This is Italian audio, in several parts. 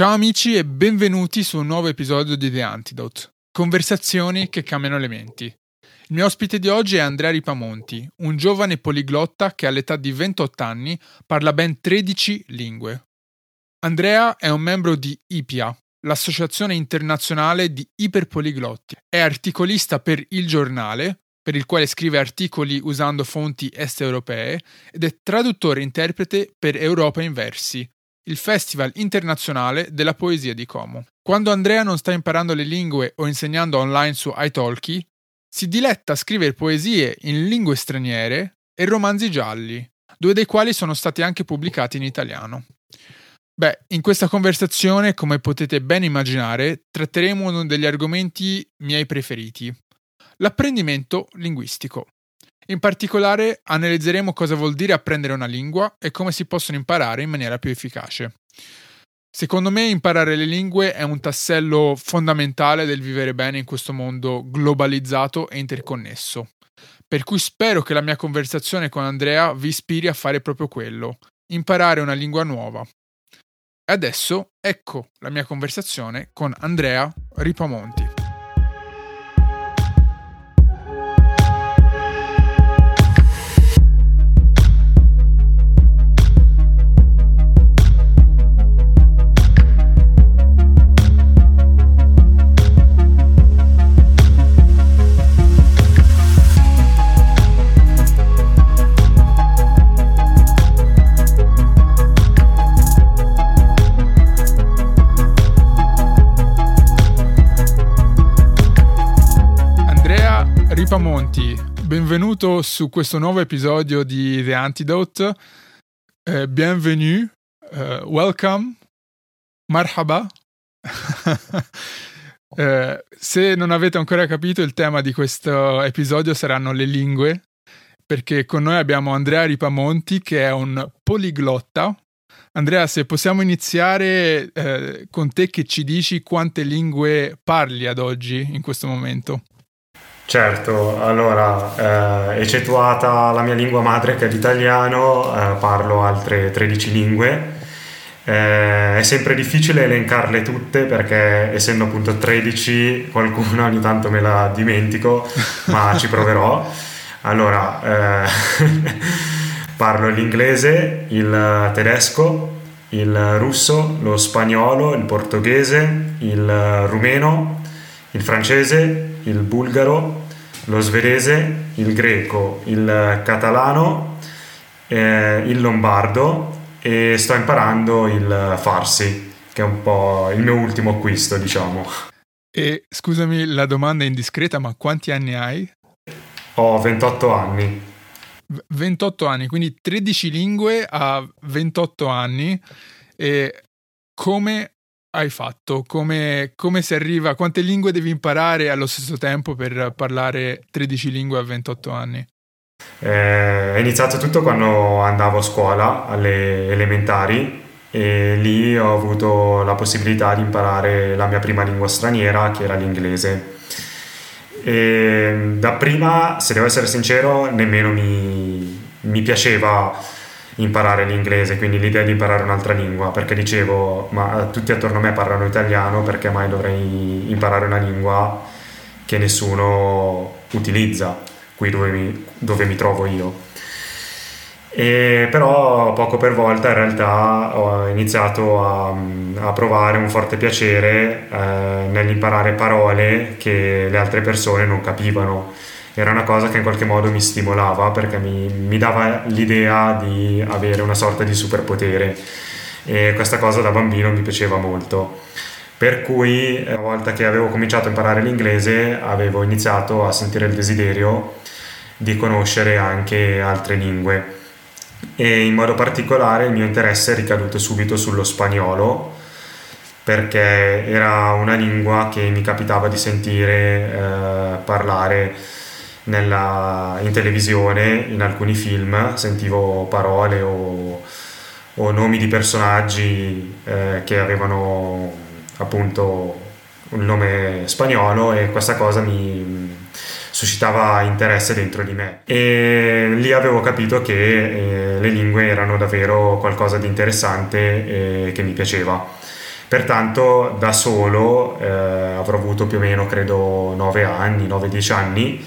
Ciao amici e benvenuti su un nuovo episodio di The Antidote, conversazioni che cambiano le menti. Il mio ospite di oggi è Andrea Ripamonti, un giovane poliglotta che all'età di 28 anni parla ben 13 lingue. Andrea è un membro di IPIA, l'Associazione Internazionale di Iperpoliglotti. È articolista per Il Giornale, per il quale scrive articoli usando fonti est europee, ed è traduttore e interprete per Europa in Versi, il Festival internazionale della poesia di Como. Quando Andrea non sta imparando le lingue o insegnando online su iTalki, si diletta a scrivere poesie in lingue straniere e romanzi gialli, due dei quali sono stati anche pubblicati in italiano. Beh, in questa conversazione, come potete ben immaginare, tratteremo uno degli argomenti miei preferiti, l'apprendimento linguistico. In particolare analizzeremo cosa vuol dire apprendere una lingua e come si possono imparare in maniera più efficace. Secondo me imparare le lingue è un tassello fondamentale del vivere bene in questo mondo globalizzato e interconnesso. Per cui spero che la mia conversazione con Andrea vi ispiri a fare proprio quello, imparare una lingua nuova. E adesso ecco la mia conversazione con Andrea Ripamonti. Monti, benvenuto su questo nuovo episodio di The Antidote. Eh, bienvenue, uh, welcome, marhaba. eh, se non avete ancora capito, il tema di questo episodio saranno le lingue, perché con noi abbiamo Andrea Ripamonti che è un poliglotta. Andrea, se possiamo iniziare eh, con te che ci dici quante lingue parli ad oggi in questo momento. Certo, allora, eh, eccettuata la mia lingua madre che è l'italiano, eh, parlo altre 13 lingue. Eh, è sempre difficile elencarle tutte perché essendo appunto 13 qualcuna ogni tanto me la dimentico, ma ci proverò. Allora, eh, parlo l'inglese, il tedesco, il russo, lo spagnolo, il portoghese, il rumeno, il francese, il bulgaro, lo svedese, il greco, il catalano, eh, il lombardo e sto imparando il farsi, che è un po' il mio ultimo acquisto, diciamo. E scusami la domanda indiscreta, ma quanti anni hai? Ho 28 anni. 28 anni, quindi 13 lingue a 28 anni. E come hai fatto? Come, come, si arriva? Quante lingue devi imparare allo stesso tempo per parlare 13 lingue a 28 anni? Eh, è iniziato tutto quando andavo a scuola alle elementari e lì ho avuto la possibilità di imparare la mia prima lingua straniera che era l'inglese. E da prima, se devo essere sincero, nemmeno mi, mi piaceva imparare l'inglese, quindi l'idea di imparare un'altra lingua, perché dicevo, ma tutti attorno a me parlano italiano, perché mai dovrei imparare una lingua che nessuno utilizza qui dove mi, dove mi trovo io. E però poco per volta in realtà ho iniziato a, a provare un forte piacere eh, nell'imparare parole che le altre persone non capivano era una cosa che in qualche modo mi stimolava perché mi, mi dava l'idea di avere una sorta di superpotere e questa cosa da bambino mi piaceva molto. Per cui una volta che avevo cominciato a imparare l'inglese avevo iniziato a sentire il desiderio di conoscere anche altre lingue e in modo particolare il mio interesse è ricaduto subito sullo spagnolo perché era una lingua che mi capitava di sentire eh, parlare nella, in televisione, in alcuni film, sentivo parole o, o nomi di personaggi eh, che avevano appunto un nome spagnolo e questa cosa mi suscitava interesse dentro di me. E lì avevo capito che eh, le lingue erano davvero qualcosa di interessante e che mi piaceva. Pertanto da solo, eh, avrò avuto più o meno credo 9 anni, 9-10 anni,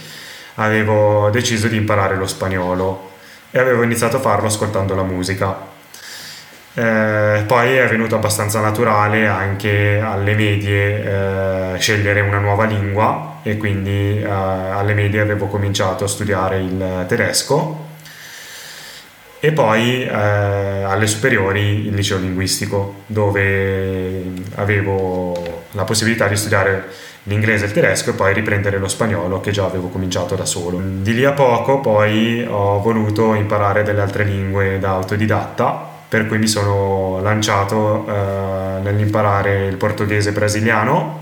avevo deciso di imparare lo spagnolo e avevo iniziato a farlo ascoltando la musica. Eh, poi è venuto abbastanza naturale anche alle medie eh, scegliere una nuova lingua e quindi eh, alle medie avevo cominciato a studiare il tedesco e poi eh, alle superiori il liceo linguistico dove avevo la possibilità di studiare l'inglese e il tedesco e poi riprendere lo spagnolo che già avevo cominciato da solo. Di lì a poco poi ho voluto imparare delle altre lingue da autodidatta per cui mi sono lanciato eh, nell'imparare il portoghese brasiliano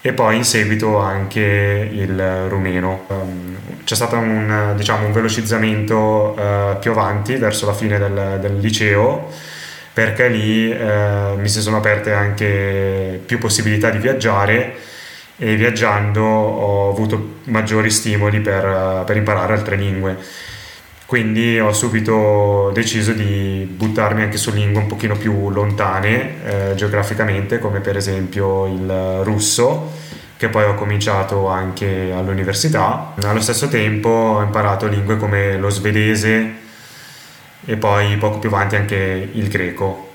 e poi in seguito anche il rumeno. Um, c'è stato un, diciamo, un velocizzamento uh, più avanti verso la fine del, del liceo perché lì uh, mi si sono aperte anche più possibilità di viaggiare e viaggiando ho avuto maggiori stimoli per, per imparare altre lingue. Quindi ho subito deciso di buttarmi anche su lingue un pochino più lontane eh, geograficamente come per esempio il russo che poi ho cominciato anche all'università. Allo stesso tempo ho imparato lingue come lo svedese e poi poco più avanti anche il greco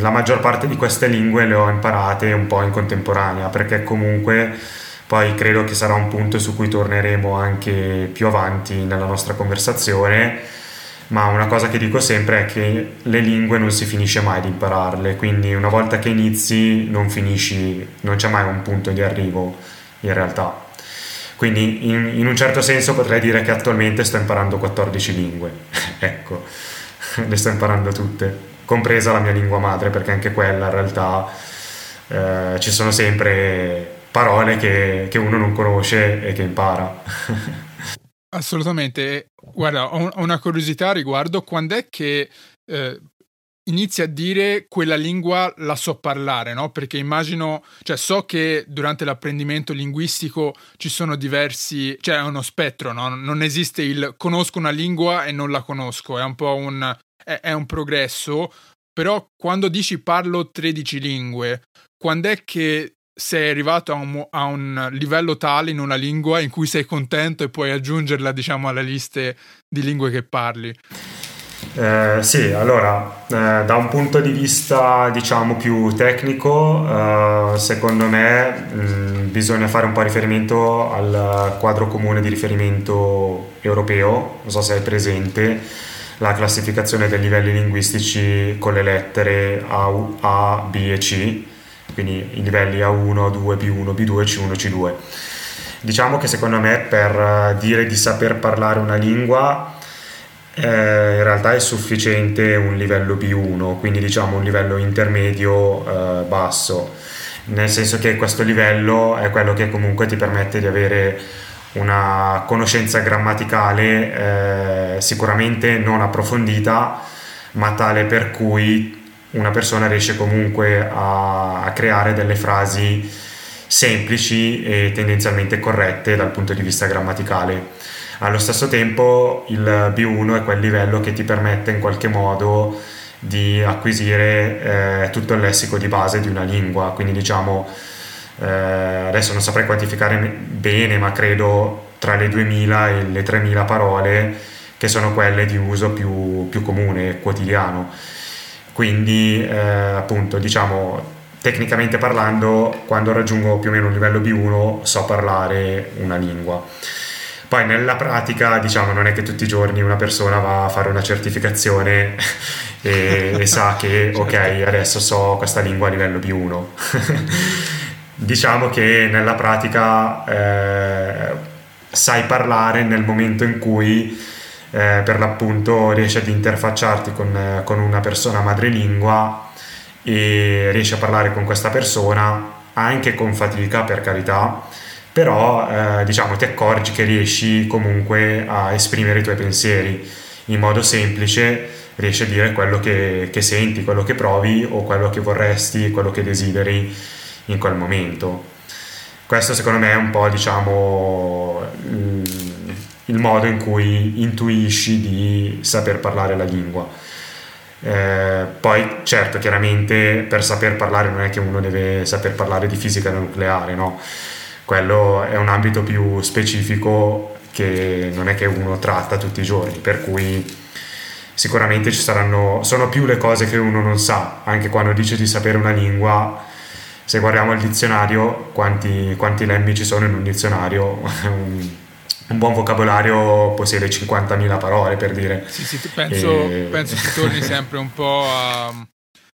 la maggior parte di queste lingue le ho imparate un po' in contemporanea perché comunque poi credo che sarà un punto su cui torneremo anche più avanti nella nostra conversazione, ma una cosa che dico sempre è che le lingue non si finisce mai di impararle, quindi una volta che inizi non finisci, non c'è mai un punto di arrivo in realtà. Quindi in, in un certo senso potrei dire che attualmente sto imparando 14 lingue, ecco, le sto imparando tutte, compresa la mia lingua madre, perché anche quella in realtà eh, ci sono sempre parole che, che uno non conosce e che impara. Assolutamente. Guarda, ho una curiosità riguardo. Quando è che eh, inizi a dire quella lingua la so parlare, no? Perché immagino, cioè so che durante l'apprendimento linguistico ci sono diversi, cioè è uno spettro, no? Non esiste il conosco una lingua e non la conosco, è un po' un, è, è un progresso, però quando dici parlo 13 lingue, quando è che sei arrivato a un, a un, livello tale in una lingua in cui sei contento e puoi aggiungerla diciamo alle liste di lingue che parli? Eh, sì, allora eh, da un punto di vista diciamo più tecnico eh, secondo me mh, mm, bisogna fare un po' riferimento al quadro comune di riferimento europeo non so se hai presente la classificazione dei livelli linguistici con le lettere A, A B e C quindi i livelli A1, A2, B1, B2, C1, C2. Diciamo che secondo me per eh, dire di saper parlare una lingua eh, in realtà è sufficiente un livello B1, quindi diciamo un livello intermedio eh, basso, nel senso che questo livello è quello che comunque ti permette di avere una conoscenza grammaticale eh, sicuramente non approfondita, ma tale per cui una persona riesce comunque a, a creare delle frasi semplici e tendenzialmente corrette dal punto di vista grammaticale. Allo stesso tempo il B1 è quel livello che ti permette in qualche modo di acquisire eh, tutto il lessico di base di una lingua, quindi diciamo eh, adesso non saprei quantificare bene, ma credo tra le 2000 e le 3000 parole che sono quelle di uso più, più comune, quotidiano. Quindi eh, appunto diciamo tecnicamente parlando quando raggiungo più o meno un livello B1 so parlare una lingua. Poi nella pratica diciamo non è che tutti i giorni una persona va a fare una certificazione e, e sa che ok adesso so questa lingua a livello B1 diciamo che nella pratica eh, sai parlare nel momento in cui eh, per l'appunto riesci ad interfacciarti con, con una persona madrelingua e riesci a parlare con questa persona anche con fatica per carità però eh, diciamo ti accorgi che riesci comunque a esprimere i tuoi pensieri. In modo semplice riesci a dire quello che, che senti, quello che provi o quello che vorresti, quello che desideri in quel momento. Questo secondo me è un po' diciamo il modo in cui intuisci di saper parlare la lingua. Eh, poi certo, chiaramente per saper parlare non è che uno deve saper parlare di fisica nucleare, no? Quello è un ambito più specifico che non è che uno tratta tutti i giorni, per cui sicuramente ci saranno, sono più le cose che uno non sa, anche quando dice di sapere una lingua, se guardiamo il dizionario, quanti, quanti lemmi ci sono in un dizionario, un buon vocabolario possiede 50.000 parole per dire. Sì, sì, penso, e... penso si torni sempre un po' a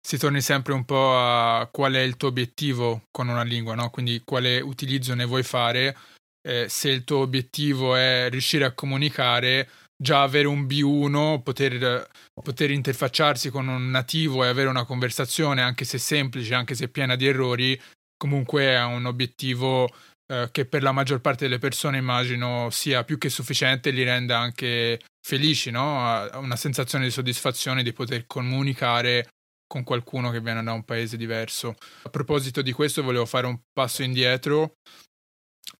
si torni sempre un po' a qual è il tuo obiettivo con una lingua, no? Quindi quale utilizzo ne vuoi fare. Eh, se il tuo obiettivo è riuscire a comunicare, già avere un B1, poter, poter interfacciarsi con un nativo e avere una conversazione, anche se semplice, anche se piena di errori, comunque è un obiettivo eh, che per la maggior parte delle persone immagino sia più che sufficiente e li renda anche felici, no? una sensazione di soddisfazione di poter comunicare con qualcuno che viene da un paese diverso. A proposito di questo volevo fare un passo indietro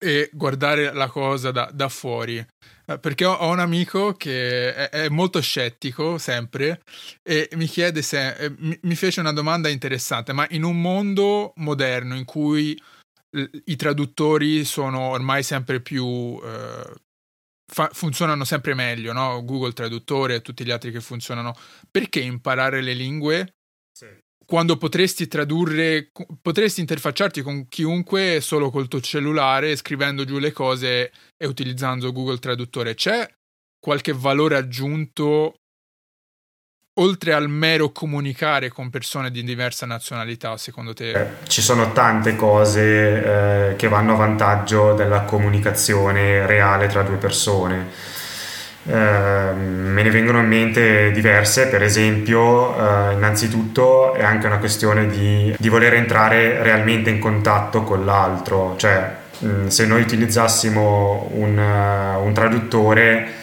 e guardare la cosa da, da fuori. Eh, perché ho, ho, un amico che è, è, molto scettico sempre e mi chiede se eh, mi, mi, fece una domanda interessante, ma in un mondo moderno in cui i traduttori sono ormai sempre più eh, fa- funzionano sempre meglio, no? Google Traduttore e tutti gli altri che funzionano. Perché imparare le lingue. Quando potresti tradurre, potresti interfacciarti con chiunque solo col tuo cellulare, scrivendo giù le cose e utilizzando Google Traduttore? C'è qualche valore aggiunto oltre al mero comunicare con persone di diversa nazionalità, secondo te? Ci sono tante cose eh, che vanno a vantaggio della comunicazione reale tra due persone. Eh, me ne vengono in mente diverse, per esempio, eh, innanzitutto è anche una questione di, di voler entrare realmente in contatto con l'altro, cioè mh, mm, se noi utilizzassimo un, uh, un traduttore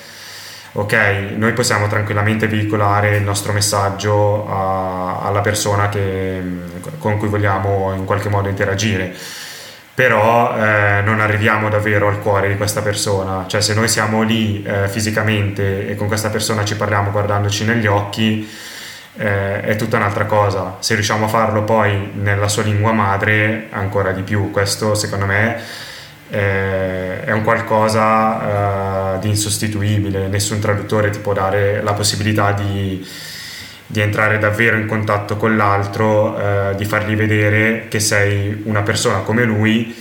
ok, noi possiamo tranquillamente veicolare il nostro messaggio a, alla persona che, con cui vogliamo in qualche modo interagire, però eh, non arriviamo davvero al cuore di questa persona, cioè se noi siamo lì eh, fisicamente e con questa persona ci parliamo guardandoci negli occhi, eh, è tutta un'altra cosa. Se riusciamo a farlo poi nella sua lingua madre, ancora di più. Questo secondo me eh, è un qualcosa uh, di insostituibile, nessun traduttore ti può dare la possibilità di, di entrare davvero in contatto con l'altro, uh, di fargli vedere che sei una persona come lui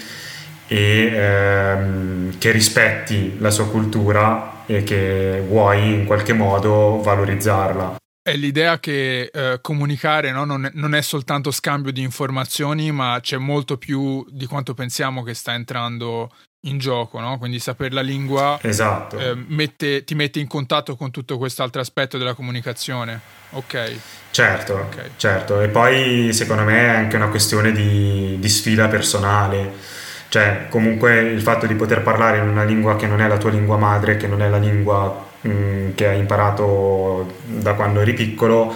e uh, che rispetti la sua cultura e che vuoi in qualche modo valorizzarla. È l'idea che eh, comunicare no? non, è, non, è, soltanto scambio di informazioni, ma c'è molto più di quanto pensiamo che sta entrando in gioco, no? Quindi sapere la lingua esatto. eh, mette, ti mette in contatto con tutto questo altro aspetto della comunicazione. Ok. Certo, okay. certo. E poi secondo me è anche una questione di, di sfida personale. Cioè, comunque il fatto di poter parlare in una lingua che non è la tua lingua madre, che non è la lingua Mm, che hai imparato da quando eri piccolo,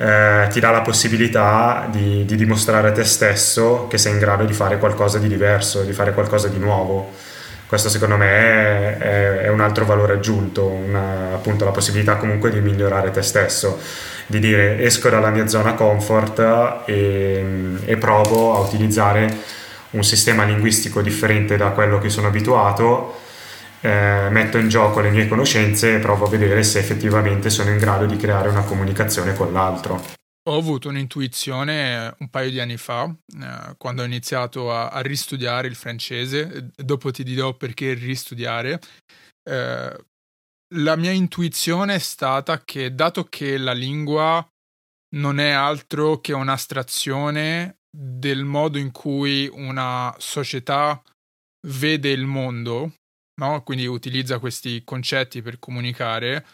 eh, ti dà la possibilità di, di, dimostrare a te stesso che sei in grado di fare qualcosa di diverso, di fare qualcosa di nuovo. Questo secondo me è, è, è un altro valore aggiunto, una, appunto la possibilità comunque di migliorare te stesso, di dire esco dalla mia zona comfort e, e provo a utilizzare un sistema linguistico differente da quello che sono abituato eh, metto in gioco le mie conoscenze e provo a vedere se effettivamente sono in grado di creare una comunicazione con l'altro. Ho avuto un'intuizione un paio di anni fa, eh, quando ho iniziato a, a, ristudiare il francese, dopo ti dirò perché ristudiare. Eh, la mia intuizione è stata che, dato che la lingua non è altro che un'astrazione del modo in cui una società vede il mondo, no? quindi utilizza questi concetti per comunicare,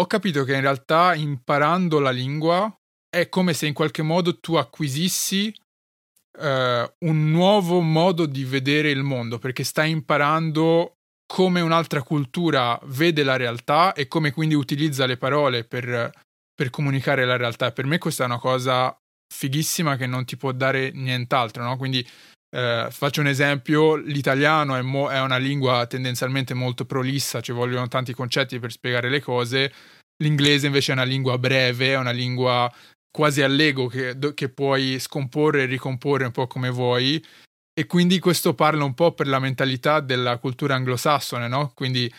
ho capito che in realtà imparando la lingua è come se in qualche modo tu acquisissi eh, un nuovo modo di vedere il mondo, perché stai imparando come un'altra cultura vede la realtà e come quindi utilizza le parole per, per comunicare la realtà. Per me questa è una cosa fighissima che non ti può dare nient'altro, no? Quindi eh, faccio un esempio, l'italiano è, mo- è, una lingua tendenzialmente molto prolissa, ci vogliono tanti concetti per spiegare le cose. L'inglese invece è una lingua breve, è una lingua quasi all'ego che, che puoi scomporre e ricomporre un po' come vuoi e quindi questo parla un po' per la mentalità della cultura anglosassone, no? Quindi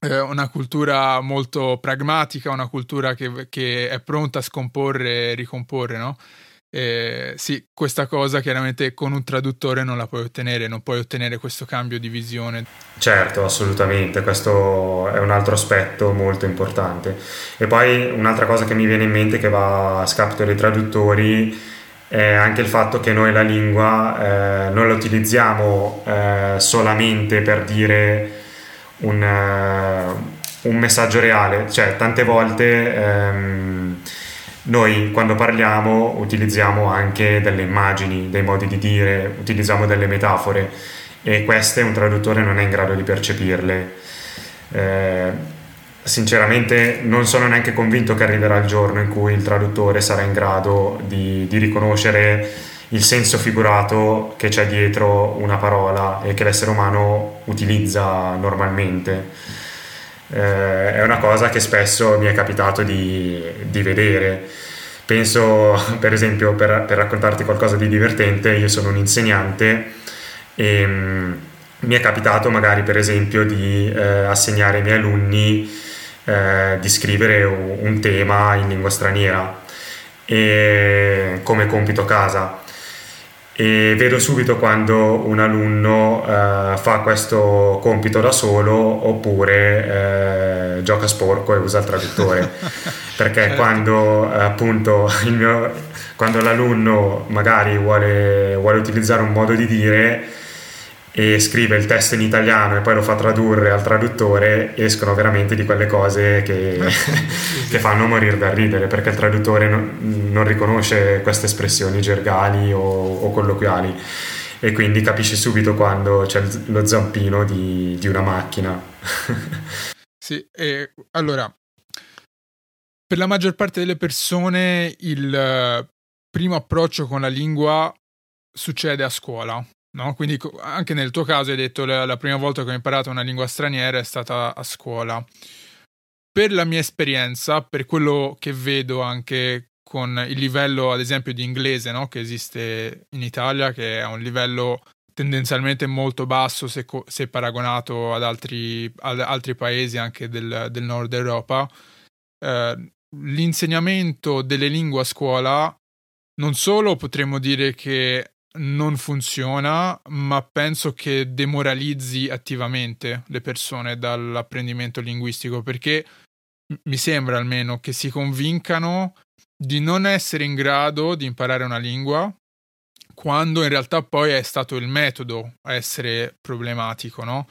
eh, una cultura molto pragmatica, una cultura che, che, è pronta a scomporre e ricomporre, no? Eh, sì, questa cosa chiaramente con un traduttore non la puoi ottenere, non puoi ottenere questo cambio di visione. Certo, assolutamente, questo è un altro aspetto molto importante. E poi un'altra cosa che mi viene in mente che va a scapito dei traduttori è anche il fatto che noi la lingua eh, non la utilizziamo eh, solamente per dire un, uh, un, messaggio reale, cioè tante volte... Ehm, noi quando parliamo utilizziamo anche delle immagini, dei modi di dire, utilizziamo delle metafore e queste un traduttore non è in grado di percepirle. Eh, sinceramente non sono neanche convinto che arriverà il giorno in cui il traduttore sarà in grado di, di riconoscere il senso figurato che c'è dietro una parola e che l'essere umano utilizza normalmente. Eh, è una cosa che spesso mi è capitato di, di vedere. Penso, per esempio, per, per, raccontarti qualcosa di divertente, io sono un insegnante e um, mi è capitato magari, per esempio, di eh, assegnare ai miei alunni eh, di scrivere un tema in lingua straniera e, come compito a casa e vedo subito quando un alunno eh, fa questo compito da solo oppure eh, gioca sporco e usa il traduttore perché certo. quando appunto mio, quando l'alunno magari vuole, vuole utilizzare un modo di dire e scrive il testo in italiano e poi lo fa tradurre al traduttore, escono veramente di quelle cose che, che fanno morire da ridere, perché il traduttore non, non riconosce queste espressioni gergali o, o, colloquiali. E quindi capisce subito quando c'è lo zampino di, di una macchina. sì, e allora, per la maggior parte delle persone il eh, primo approccio con la lingua succede a scuola, No? Quindi anche nel tuo caso hai detto la, la prima volta che ho imparato una lingua straniera è stata a scuola. Per la mia esperienza, per quello che vedo anche con il livello, ad esempio, di inglese no? che esiste in Italia, che è un livello tendenzialmente molto basso se, se paragonato ad altri, ad altri, paesi anche del, del nord Europa, eh, l'insegnamento delle lingue a scuola non solo potremmo dire che non funziona, ma penso che demoralizzi attivamente le persone dall'apprendimento linguistico perché mi sembra almeno che si convincano di non essere in grado di imparare una lingua quando in realtà poi è stato il metodo a essere problematico, no?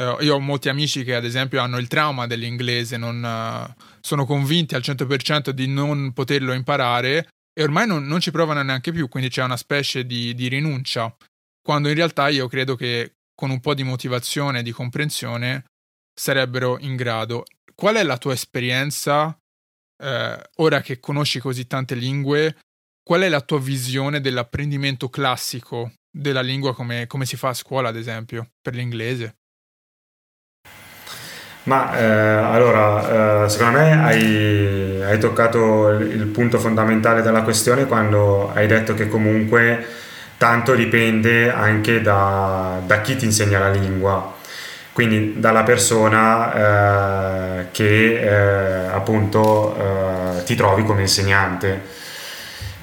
Uh, io ho molti amici che ad esempio hanno il trauma dell'inglese, non, uh, sono convinti al 100% di non poterlo imparare e ormai non, non, ci provano neanche più, quindi c'è una specie di, di, rinuncia, quando in realtà io credo che con un po' di motivazione e di comprensione sarebbero in grado. Qual è la tua esperienza, eh, ora che conosci così tante lingue, qual è la tua visione dell'apprendimento classico della lingua come, come si fa a scuola, ad esempio, per l'inglese? Ma eh, allora, eh, secondo me hai, hai toccato il punto fondamentale della questione quando hai detto che comunque tanto dipende anche da, da chi ti insegna la lingua, quindi dalla persona eh, che eh, appunto eh, ti trovi come insegnante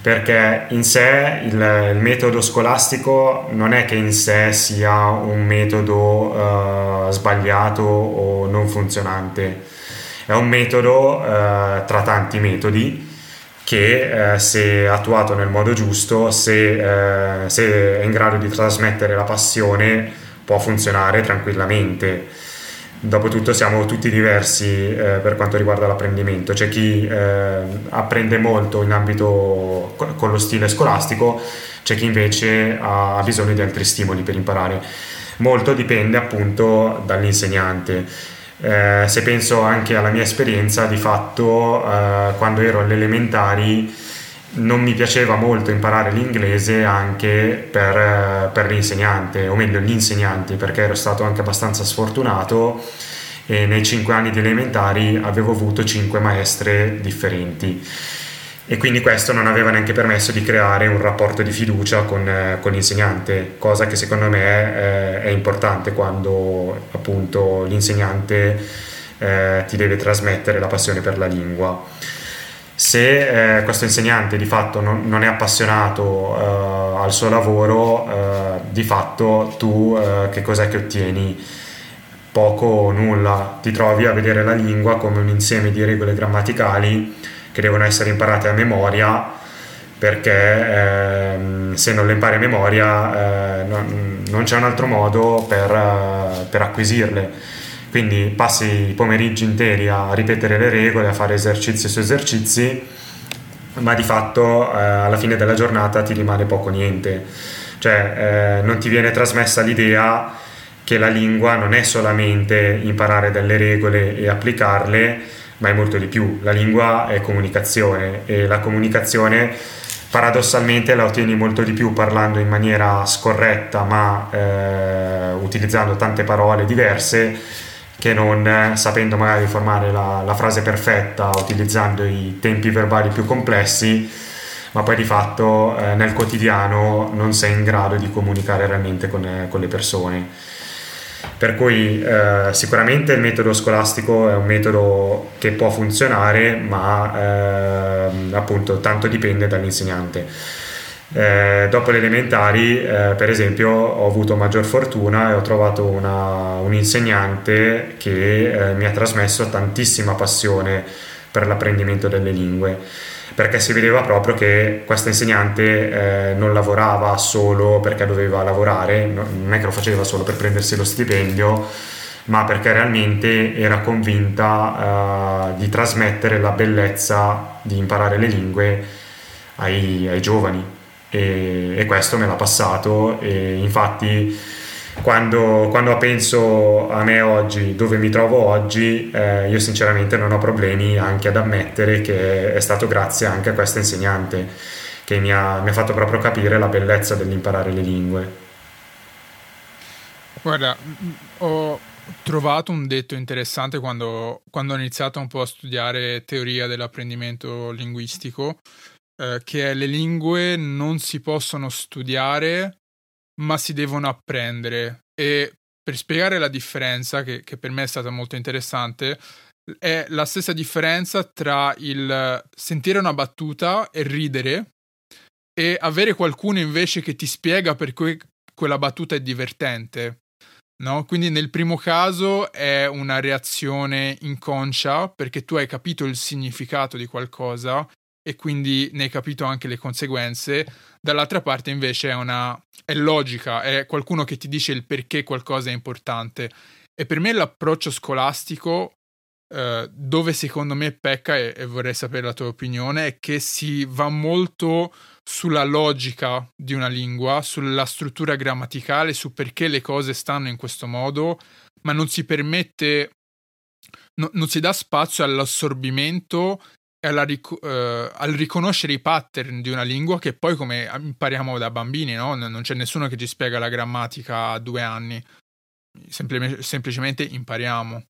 perché in sé il, il, metodo scolastico non è che in sé sia un metodo uh, sbagliato o non funzionante, è un metodo uh, tra tanti metodi che uh, se attuato nel modo giusto, se, se è in grado di trasmettere la passione, può funzionare tranquillamente Dopotutto siamo tutti diversi eh, per quanto riguarda l'apprendimento, c'è chi eh, apprende molto in ambito con lo stile scolastico, c'è chi invece ha bisogno di altri stimoli per imparare. Molto dipende appunto dall'insegnante. Eh, se penso anche alla mia esperienza, di fatto eh, quando ero alle elementari non mi piaceva molto imparare l'inglese anche per, per, l'insegnante, o meglio gli insegnanti, perché ero stato anche abbastanza sfortunato e nei cinque anni di elementari avevo avuto cinque maestre differenti e quindi questo non aveva neanche permesso di creare un rapporto di fiducia con, eh, con l'insegnante, cosa che secondo me eh, è importante quando appunto l'insegnante eh, ti deve trasmettere la passione per la lingua. Se eh, questo insegnante di fatto non, non è appassionato eh, al suo lavoro, eh, di fatto tu che cos'è che ottieni? Poco o nulla, ti trovi a vedere la lingua come un insieme di regole grammaticali che devono essere imparate a memoria perché ehm, se non le impari a memoria eh, non, non, c'è un altro modo per, uh, per, acquisirle. Quindi passi i pomeriggi interi a ripetere le regole, a fare esercizi su esercizi, ma di fatto eh, alla fine della giornata ti rimane poco niente. Cioè eh, non ti viene trasmessa l'idea che la lingua non è solamente imparare delle regole e applicarle, ma è molto di più. La lingua è comunicazione e la comunicazione paradossalmente la ottieni molto di più parlando in maniera scorretta ma eh, utilizzando tante parole diverse che non eh, sapendo magari formare la, la, frase perfetta utilizzando i tempi verbali più complessi ma poi di fatto eh, nel quotidiano non sei in grado di comunicare realmente con, eh, con le persone. Per cui eh, sicuramente il metodo scolastico è un metodo che può funzionare, ma eh, appunto tanto dipende dall'insegnante. Eh, dopo le elementari, eh, per esempio, ho avuto maggior fortuna e ho trovato una, un insegnante che eh, mi ha trasmesso tantissima passione per l'apprendimento delle lingue. Perché si vedeva proprio che questa insegnante eh, non lavorava solo perché doveva lavorare, non è che lo faceva solo per prendersi lo stipendio, ma perché realmente era convinta uh, di trasmettere la bellezza di imparare le lingue ai, ai giovani e, e, questo me l'ha passato e infatti quando, quando, penso a me oggi, dove mi trovo oggi, eh, io sinceramente non ho problemi anche ad ammettere che è stato grazie anche a questa insegnante che mi ha, mi ha fatto proprio capire la bellezza dell'imparare le lingue. Guarda, ho trovato un detto interessante quando, quando ho iniziato un po' a studiare teoria dell'apprendimento linguistico, eh, che le lingue non si possono studiare ma si devono apprendere. E per spiegare la differenza, che, che per me è stata molto interessante, è la stessa differenza tra il sentire una battuta e ridere e avere qualcuno invece che ti spiega per cui quella battuta è divertente. No? Quindi nel primo caso è una reazione inconscia perché tu hai capito il significato di qualcosa e quindi ne hai capito anche le conseguenze. Dall'altra parte invece è una è logica, è qualcuno che ti dice il perché qualcosa è importante. E per me l'approccio scolastico eh, dove secondo me pecca e, e vorrei sapere la tua opinione è che si va molto sulla logica di una lingua, sulla struttura grammaticale, su perché le cose stanno in questo modo, ma non si permette No, non si dà spazio all'assorbimento ric- uh, al riconoscere i pattern di una lingua che poi come impariamo da bambini, no? Non c'è nessuno che ci spiega la grammatica a due anni, Semple- semplicemente impariamo.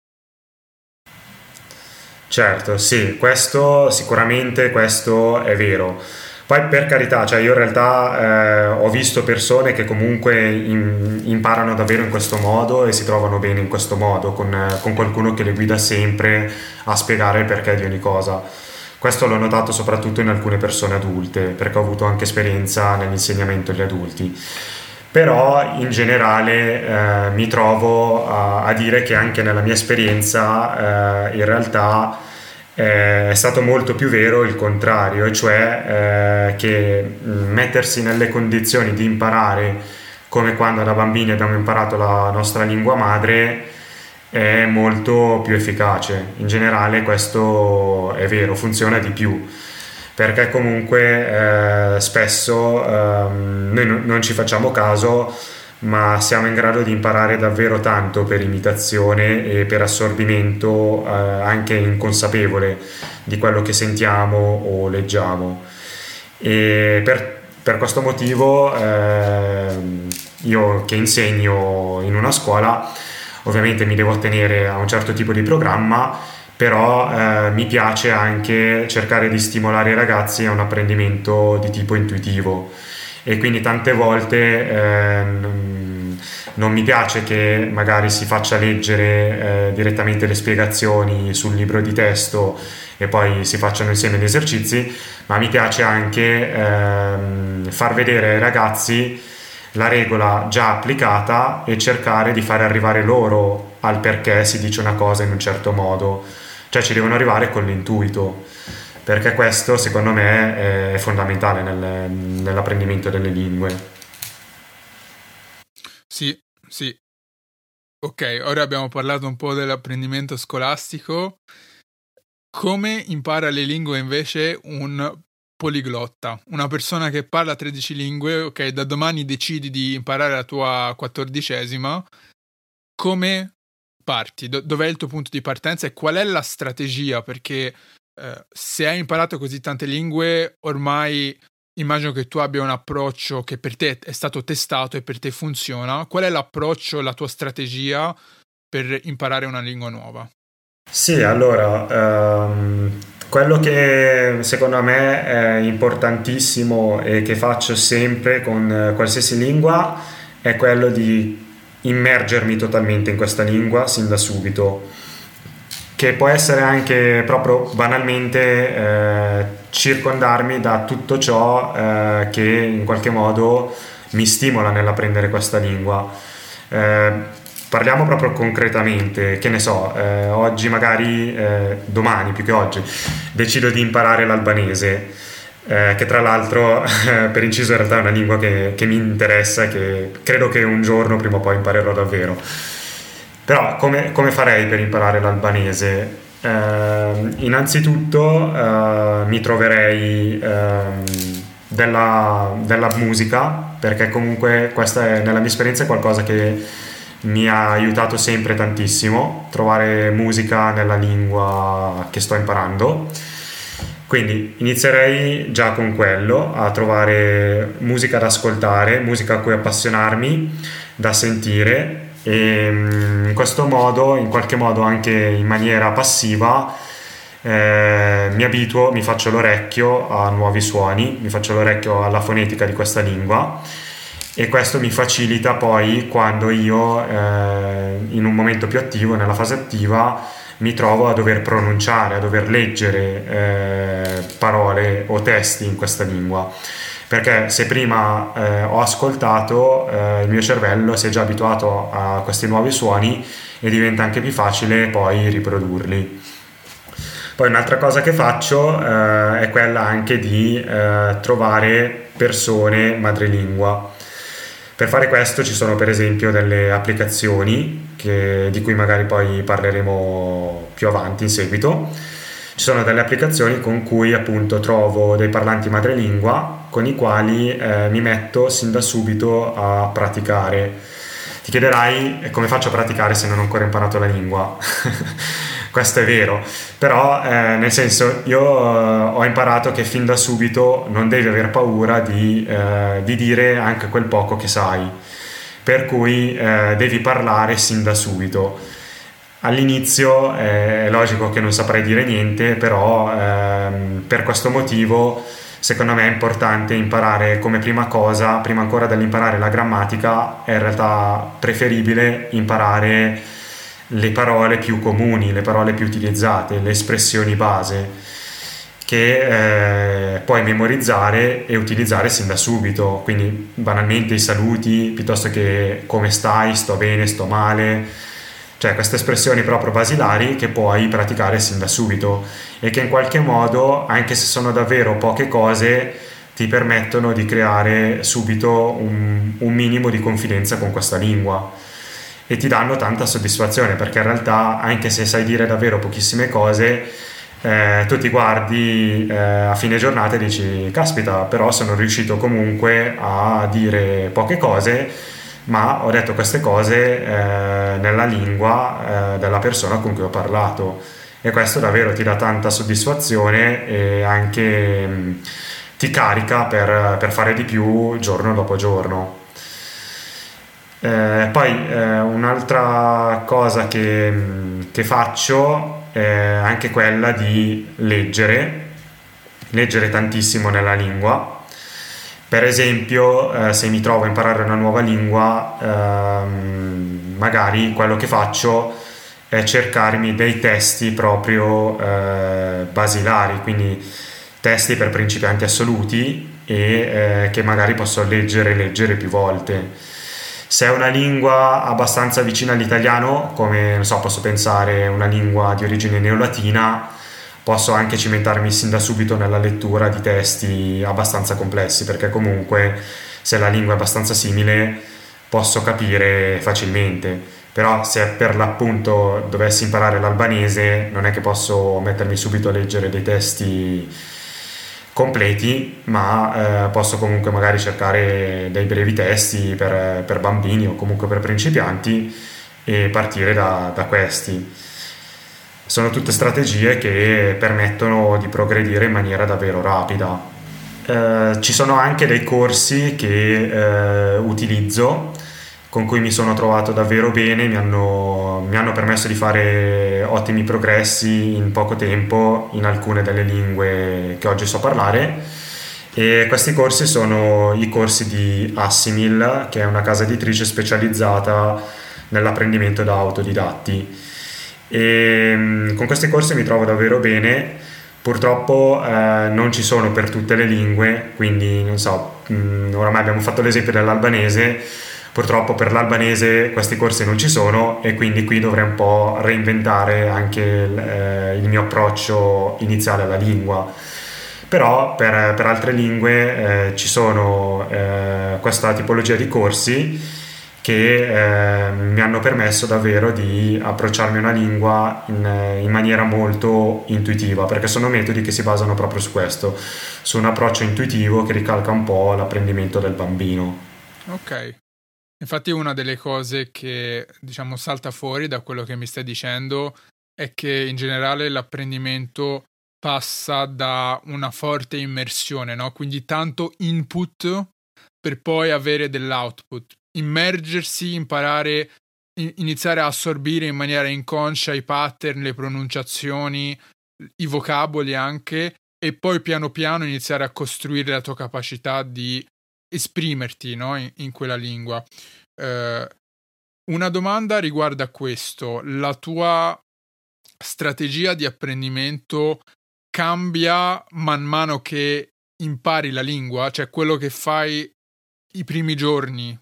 Certo, sì, questo sicuramente questo è vero. Poi per carità, cioè io in realtà eh, ho visto persone che comunque in, imparano davvero in questo modo e si trovano bene in questo modo, con, con qualcuno che le guida sempre a spiegare il perché di ogni cosa questo l'ho notato soprattutto in alcune persone adulte, perché ho avuto anche esperienza nell'insegnamento agli adulti. Però in generale eh, mi trovo a, a, dire che anche nella mia esperienza eh, in realtà eh, è stato molto più vero il contrario, cioè eh, che mettersi nelle condizioni di imparare come quando da bambini abbiamo imparato la nostra lingua madre è molto più efficace. In generale questo è vero, funziona di più perché comunque eh, spesso eh, noi non ci facciamo caso ma siamo in grado di imparare davvero tanto per imitazione e per assorbimento eh, anche inconsapevole di quello che sentiamo o leggiamo e per, per questo motivo ehm, io che insegno in una scuola ovviamente mi devo attenere a un certo tipo di programma, però eh, mi piace anche cercare di stimolare i ragazzi a un apprendimento di tipo intuitivo. E quindi tante volte eh, non mi piace che magari si faccia leggere eh, direttamente le spiegazioni sul libro di testo e poi si facciano insieme gli esercizi, ma mi piace anche ehm, far vedere ai ragazzi la regola già applicata e cercare di fare arrivare loro al perché si dice una cosa in un certo modo, cioè ci devono arrivare con l'intuito, perché questo secondo me è fondamentale nel, nell'apprendimento delle lingue. Sì, sì. Ok, ora abbiamo parlato un po' dell'apprendimento scolastico. Come impara le lingue invece un poliglotta, una persona che parla 13 lingue, ok, da domani decidi di imparare la tua quattordicesima, come parti? Do- dov'è il tuo punto di partenza e qual è la strategia? Perché eh, se hai imparato così tante lingue, ormai immagino che tu abbia un approccio che per te è stato testato e per te funziona. Qual è l'approccio, la tua strategia per imparare una lingua nuova? Sì, allora, um, quello che secondo me è importantissimo e che faccio sempre con qualsiasi lingua è quello di immergermi totalmente in questa lingua sin da subito, che può essere anche proprio banalmente eh, circondarmi da tutto ciò eh, che in qualche modo mi stimola nell'apprendere questa lingua. Eh, Parliamo proprio concretamente, che ne so, eh, oggi magari, eh, domani più che oggi, decido di imparare l'albanese, eh, che tra l'altro per inciso in realtà è una lingua che, che mi interessa e che credo che un giorno prima o poi imparerò davvero. Però come, come farei per imparare l'albanese? Eh, innanzitutto eh, mi troverei ehm, della, della musica, perché comunque questa è nella mia esperienza è qualcosa che mi ha aiutato sempre tantissimo trovare musica nella lingua che sto imparando. Quindi inizierei già con quello, a trovare musica da ascoltare, musica a cui appassionarmi, da sentire e mm, in questo modo, in qualche modo anche in maniera passiva, eh, mi abituo, mi faccio l'orecchio a nuovi suoni, mi faccio l'orecchio alla fonetica di questa lingua e questo mi facilita poi quando io eh, in un momento più attivo, nella fase attiva, mi trovo a dover pronunciare, a dover leggere eh, parole o testi in questa lingua. Perché se prima eh, ho ascoltato, eh, il mio cervello si è già abituato a questi nuovi suoni e diventa anche più facile poi riprodurli. Poi un'altra cosa che faccio eh, è quella anche di eh, trovare persone madrelingua per fare questo ci sono per esempio delle applicazioni che, di cui magari poi parleremo più avanti in seguito. Ci sono delle applicazioni con cui appunto trovo dei parlanti madrelingua con i quali eh, mi metto sin da subito a praticare. Ti chiederai come faccio a praticare se non ho ancora imparato la lingua? questo è vero, però eh, nel senso io eh, ho imparato che fin da subito non devi aver paura di, eh, di dire anche quel poco che sai, per cui eh, devi parlare sin da subito. All'inizio è logico che non saprei dire niente, però ehm, per questo motivo secondo me è importante imparare come prima cosa, prima ancora dell'imparare la grammatica, è in realtà preferibile imparare le parole più comuni, le parole più utilizzate, le espressioni base che eh, puoi memorizzare e utilizzare sin da subito, quindi banalmente i saluti piuttosto che come stai, sto bene, sto male, cioè queste espressioni proprio basilari che puoi praticare sin da subito e che in qualche modo, anche se sono davvero poche cose, ti permettono di creare subito un, un minimo di confidenza con questa lingua e ti danno tanta soddisfazione perché in realtà anche se sai dire davvero pochissime cose eh, tu ti guardi eh, a fine giornata e dici caspita però sono riuscito comunque a dire poche cose ma ho detto queste cose eh, nella lingua eh, della persona con cui ho parlato. E questo davvero ti dà tanta soddisfazione e anche mh, mm, ti carica per, per fare di più giorno dopo giorno Eh, poi eh, un'altra cosa che, che faccio è anche quella di leggere, leggere tantissimo nella lingua. Per esempio, eh, se mi trovo a imparare una nuova lingua, ehm, magari quello che faccio è cercarmi dei testi proprio eh, basilari, quindi testi per principianti assoluti e eh, che magari posso leggere e leggere più volte. Se è una lingua abbastanza vicina all'italiano, come so, posso pensare una lingua di origine neolatina, posso anche cimentarmi sin da subito nella lettura di testi abbastanza complessi, perché comunque se la lingua è abbastanza simile posso capire facilmente. Però se per l'appunto dovessi imparare l'albanese, non è che posso mettermi subito a leggere dei testi completi, ma eh, posso comunque magari cercare dei brevi testi per, per, bambini o comunque per principianti e partire da, da questi. Sono tutte strategie che permettono di progredire in maniera davvero rapida. Eh, ci sono anche dei corsi che eh, utilizzo con cui mi sono trovato davvero bene, mi hanno, mi hanno, permesso di fare ottimi progressi in poco tempo in alcune delle lingue che oggi so parlare. E questi corsi sono i corsi di Assimil, che è una casa editrice specializzata nell'apprendimento da autodidatti. E mm, con questi corsi mi trovo davvero bene. Purtroppo eh, non ci sono per tutte le lingue, quindi non so, mh, mm, oramai abbiamo fatto l'esempio dell'albanese Purtroppo per l'albanese questi corsi non ci sono e quindi qui dovrei un po' reinventare anche il, eh, il mio approccio iniziale alla lingua. Però per, per altre lingue eh, ci sono eh, questa tipologia di corsi che eh, mi hanno permesso davvero di approcciarmi a una lingua in, in, maniera molto intuitiva, perché sono metodi che si basano proprio su questo, su un approccio intuitivo che ricalca un po' l'apprendimento del bambino. Ok, Infatti una delle cose che diciamo salta fuori da quello che mi stai dicendo è che in generale l'apprendimento passa da una forte immersione, no? Quindi tanto input per poi avere dell'output. Immergersi, imparare, iniziare a assorbire in maniera inconscia i pattern, le pronunciazioni, i vocaboli anche e poi piano piano iniziare a costruire la tua capacità di esprimerti no? in, in, quella lingua. Eh, una domanda riguarda questo, la tua strategia di apprendimento cambia man mano che impari la lingua, cioè quello che fai i primi giorni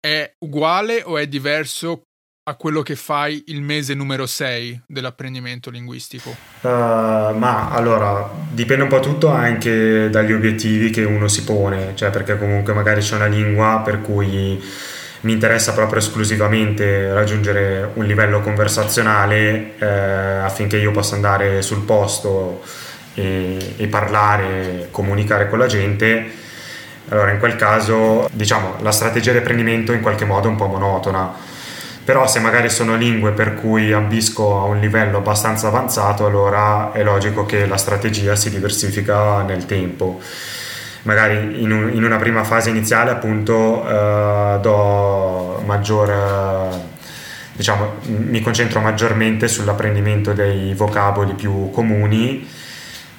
è uguale o è diverso a quello che fai il mese numero 6 dell'apprendimento linguistico? Uh, ma allora dipende un po' tutto anche dagli obiettivi che uno si pone, cioè perché comunque magari c'è una lingua per cui mi interessa proprio esclusivamente raggiungere un livello conversazionale eh, affinché io possa andare sul posto e, e parlare, comunicare con la gente. Allora in quel caso diciamo la strategia di apprendimento in qualche modo è un po' monotona però se magari sono lingue per cui ambisco a un livello abbastanza avanzato allora è logico che la strategia si diversifica nel tempo. Magari in, un, in una prima fase iniziale appunto eh, do maggior diciamo mi concentro maggiormente sull'apprendimento dei vocaboli più comuni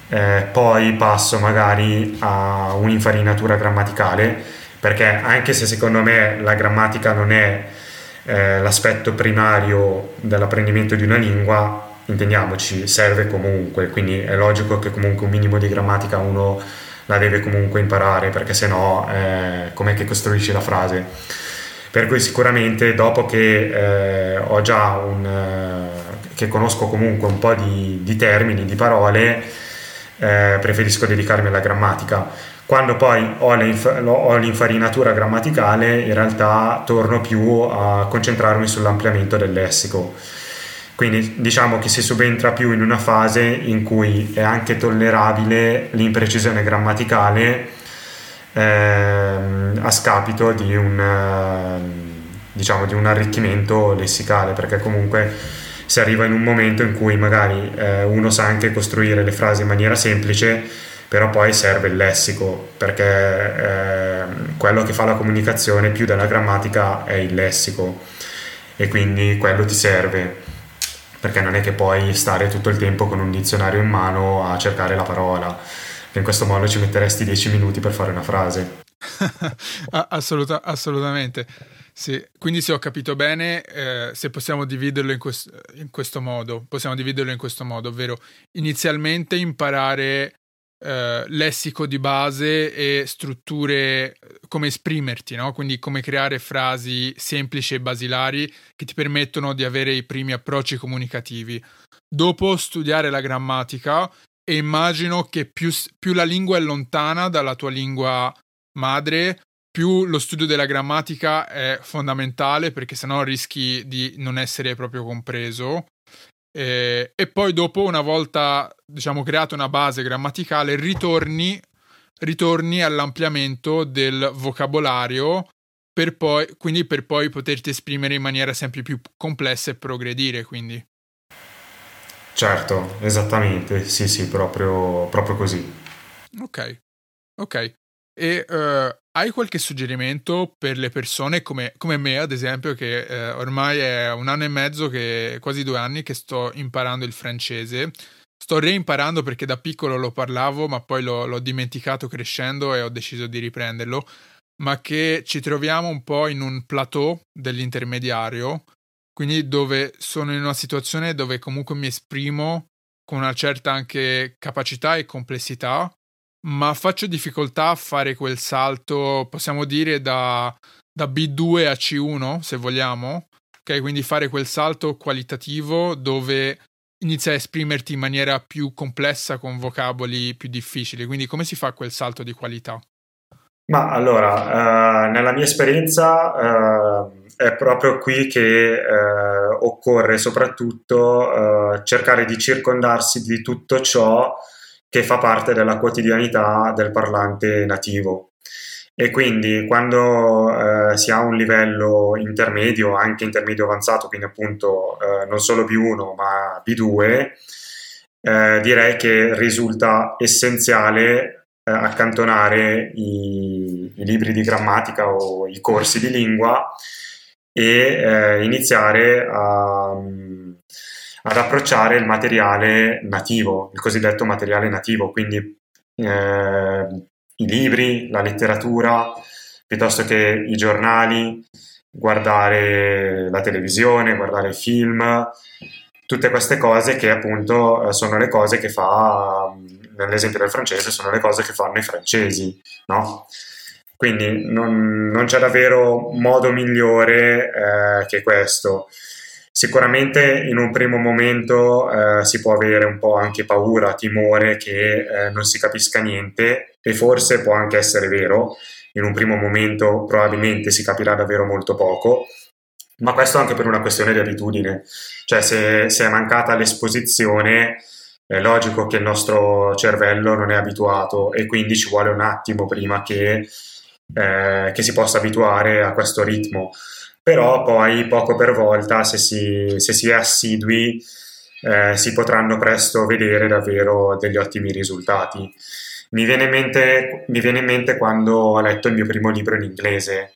eh, poi passo magari a un'infarinatura grammaticale perché anche se secondo me la grammatica non è eh, l'aspetto primario dell'apprendimento di una lingua, intendiamoci, serve comunque, quindi è logico che comunque un minimo di grammatica uno la deve comunque imparare, perché se no eh, com'è che costruisci la frase? Per cui sicuramente dopo che eh, ho già un... Eh, che conosco comunque un po' di, di termini, di parole, eh, preferisco dedicarmi alla grammatica quando poi ho, ho, l'infarinatura grammaticale, in realtà torno più a concentrarmi sull'ampliamento del lessico. Quindi diciamo che si subentra più in una fase in cui è anche tollerabile l'imprecisione grammaticale ehm, a scapito di un, diciamo, di un arricchimento lessicale, perché comunque si arriva in un momento in cui magari eh, uno sa anche costruire le frasi in maniera semplice, però poi serve il lessico perché eh, quello che fa la comunicazione più della grammatica è il lessico e quindi quello ti serve perché non è che puoi stare tutto il tempo con un dizionario in mano a cercare la parola in questo modo ci metteresti 10 minuti per fare una frase Assoluta, assolutamente sì. quindi se ho capito bene eh, se possiamo dividerlo in, quest- in questo modo possiamo dividerlo in questo modo ovvero inizialmente imparare eh, lessico di base e strutture come esprimerti, no? quindi come creare frasi semplici e basilari che ti permettono di avere i primi approcci comunicativi. Dopo studiare la grammatica e immagino che più, più la lingua è lontana dalla tua lingua madre, più lo studio della grammatica è fondamentale perché sennò rischi di non essere proprio compreso e, e poi dopo, una volta diciamo creata una base grammaticale, ritorni, ritorni all'ampliamento del vocabolario per poi, quindi per poi poterti esprimere in maniera sempre più complessa e progredire. Quindi. Certo, esattamente, sì, sì, proprio, proprio così. Ok, ok. E uh, hai qualche suggerimento per le persone come, come me, ad esempio, che uh, ormai è un anno e mezzo, che, quasi due anni, che sto imparando il francese. Sto reimparando perché da piccolo lo parlavo, ma poi l'ho, l'ho dimenticato crescendo e ho deciso di riprenderlo. Ma che ci troviamo un po' in un plateau dell'intermediario, quindi dove sono in una situazione dove comunque mi esprimo con una certa anche capacità e complessità, ma faccio difficoltà a fare quel salto, possiamo dire, da, da B2 a C1, se vogliamo. Ok, quindi fare quel salto qualitativo dove inizia a esprimerti in maniera più complessa con vocaboli più difficili. Quindi come si fa quel salto di qualità? Ma allora, uh, nella mia esperienza uh, è proprio qui che uh, occorre soprattutto cercare di circondarsi di tutto ciò che fa parte della quotidianità del parlante nativo. E quindi quando eh, si ha un livello intermedio, anche intermedio avanzato, quindi appunto eh, non solo B1 ma B2, eh, direi che risulta essenziale eh, accantonare i, i, libri di grammatica o i corsi di lingua e eh, iniziare a ad approcciare il materiale nativo, il cosiddetto materiale nativo, quindi eh, i libri, la letteratura, piuttosto che i giornali, guardare la televisione, guardare film, tutte queste cose che appunto eh, sono le cose che fa, nell'esempio del francese, sono le cose che fanno i francesi, no? Quindi non, non c'è davvero modo migliore eh, che questo. Sicuramente in un primo momento eh, si può avere un po' anche paura, timore che eh, non si capisca niente e forse può anche essere vero, in un primo momento probabilmente si capirà davvero molto poco, ma questo anche per una questione di abitudine, cioè se, se è mancata l'esposizione è logico che il nostro cervello non è abituato e quindi ci vuole un attimo prima che, eh, che si possa abituare a questo ritmo però poi poco per volta, se si, se si è assidui, eh, si potranno presto vedere davvero degli ottimi risultati. Mi viene, mente, mi viene in mente, quando ho letto il mio primo libro in inglese,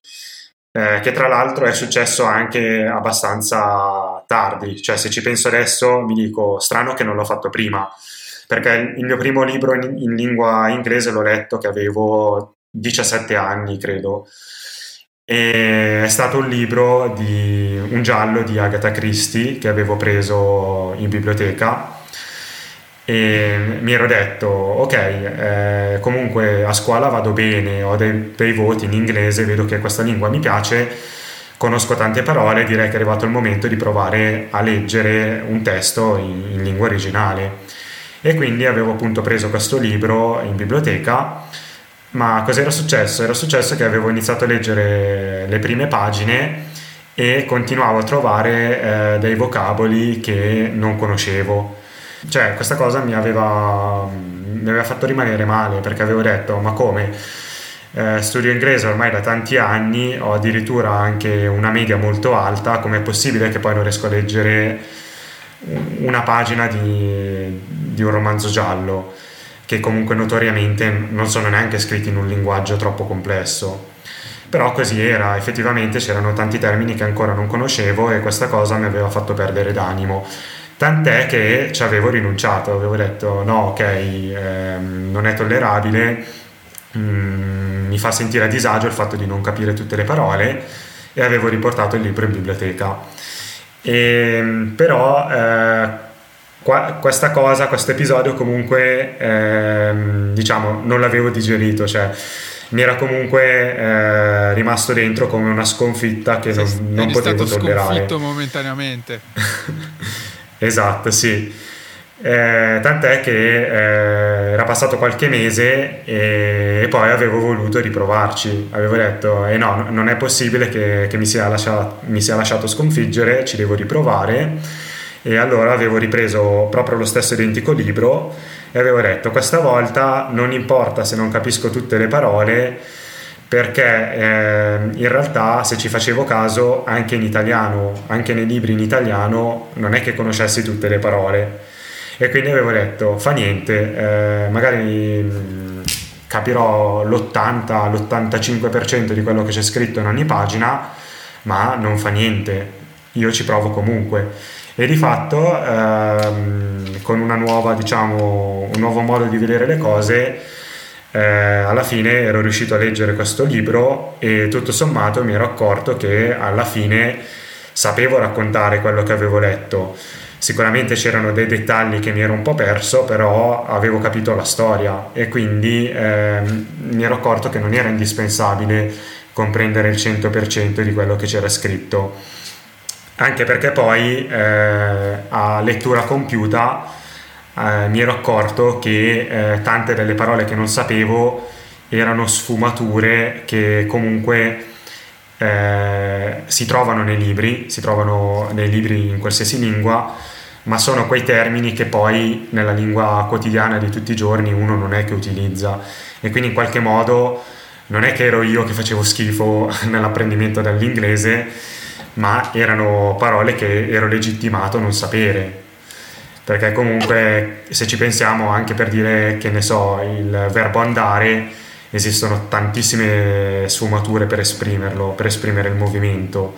eh, che tra l'altro è successo anche abbastanza tardi, cioè se ci penso adesso mi dico strano che non l'ho fatto prima, perché il mio primo libro in, in lingua inglese l'ho letto che avevo 17 anni, credo. E è stato un libro di un giallo di Agatha Christie che avevo preso in biblioteca. E mi ero detto ok eh, comunque a scuola vado bene ho dei bei voti in inglese vedo che questa lingua mi piace conosco tante parole direi che è arrivato il momento di provare a leggere un testo in, in lingua originale. E quindi avevo appunto preso questo libro in biblioteca ma cos'era successo? Era successo che avevo iniziato a leggere le prime pagine e continuavo a trovare eh, dei vocaboli che non conoscevo. Cioè, questa cosa mi aveva, mi aveva fatto rimanere male perché avevo detto: Ma come? Eh, studio inglese ormai da tanti anni, ho addirittura anche una media molto alta, com'è possibile che poi non riesco a leggere una pagina di, di un romanzo giallo? Che comunque notoriamente non sono neanche scritti in un linguaggio troppo complesso. Però così era, effettivamente c'erano tanti termini che ancora non conoscevo e questa cosa mi aveva fatto perdere d'animo. Tant'è che ci avevo rinunciato, avevo detto no, ok, ehm, non è tollerabile, mm, mi fa sentire a disagio il fatto di non capire tutte le parole e avevo riportato il libro in biblioteca. E, ehm, però eh, qua, questa cosa, questo episodio comunque ehm, diciamo non l'avevo digerito, cioè mi era comunque eh, rimasto dentro come una sconfitta che non, non potevo tollerare. sconfitto momentaneamente. esatto, sì. Eh, tant'è che eh, era passato qualche mese e, e, poi avevo voluto riprovarci. Avevo detto: eh no, non è possibile che, che mi, sia lasciato, mi sia lasciato sconfiggere, ci devo riprovare. E allora avevo ripreso proprio lo stesso identico libro e avevo detto: Questa volta non importa se non capisco tutte le parole perché eh, in realtà se ci facevo caso anche in italiano, anche nei libri in italiano, non è che conoscessi tutte le parole e quindi avevo detto fa niente, eh, magari capirò l'80, l'85% di quello che c'è scritto in ogni pagina, ma non fa niente, io ci provo comunque. E di fatto ehm, con nuova, diciamo, un nuovo modo di vedere le cose, eh, alla fine ero riuscito a leggere questo libro e tutto sommato mi ero accorto che alla fine sapevo raccontare quello che avevo letto Sicuramente c'erano dei dettagli che mi ero un po' perso, però avevo capito la storia e quindi eh, mi ero accorto che non era indispensabile comprendere il 100% di quello che c'era scritto. Anche perché poi eh, a lettura compiuta eh, mi ero accorto che eh, tante delle parole che non sapevo erano sfumature che comunque eh, si trovano nei libri, si trovano nei libri in qualsiasi lingua, ma sono quei termini che poi nella lingua quotidiana di tutti i giorni uno non è che utilizza. E quindi in qualche modo non è che ero io che facevo schifo nell'apprendimento dell'inglese, ma erano parole che ero legittimato a non sapere. Perché comunque se ci pensiamo anche per dire che ne so, il verbo andare esistono tantissime sfumature per esprimerlo, per esprimere il movimento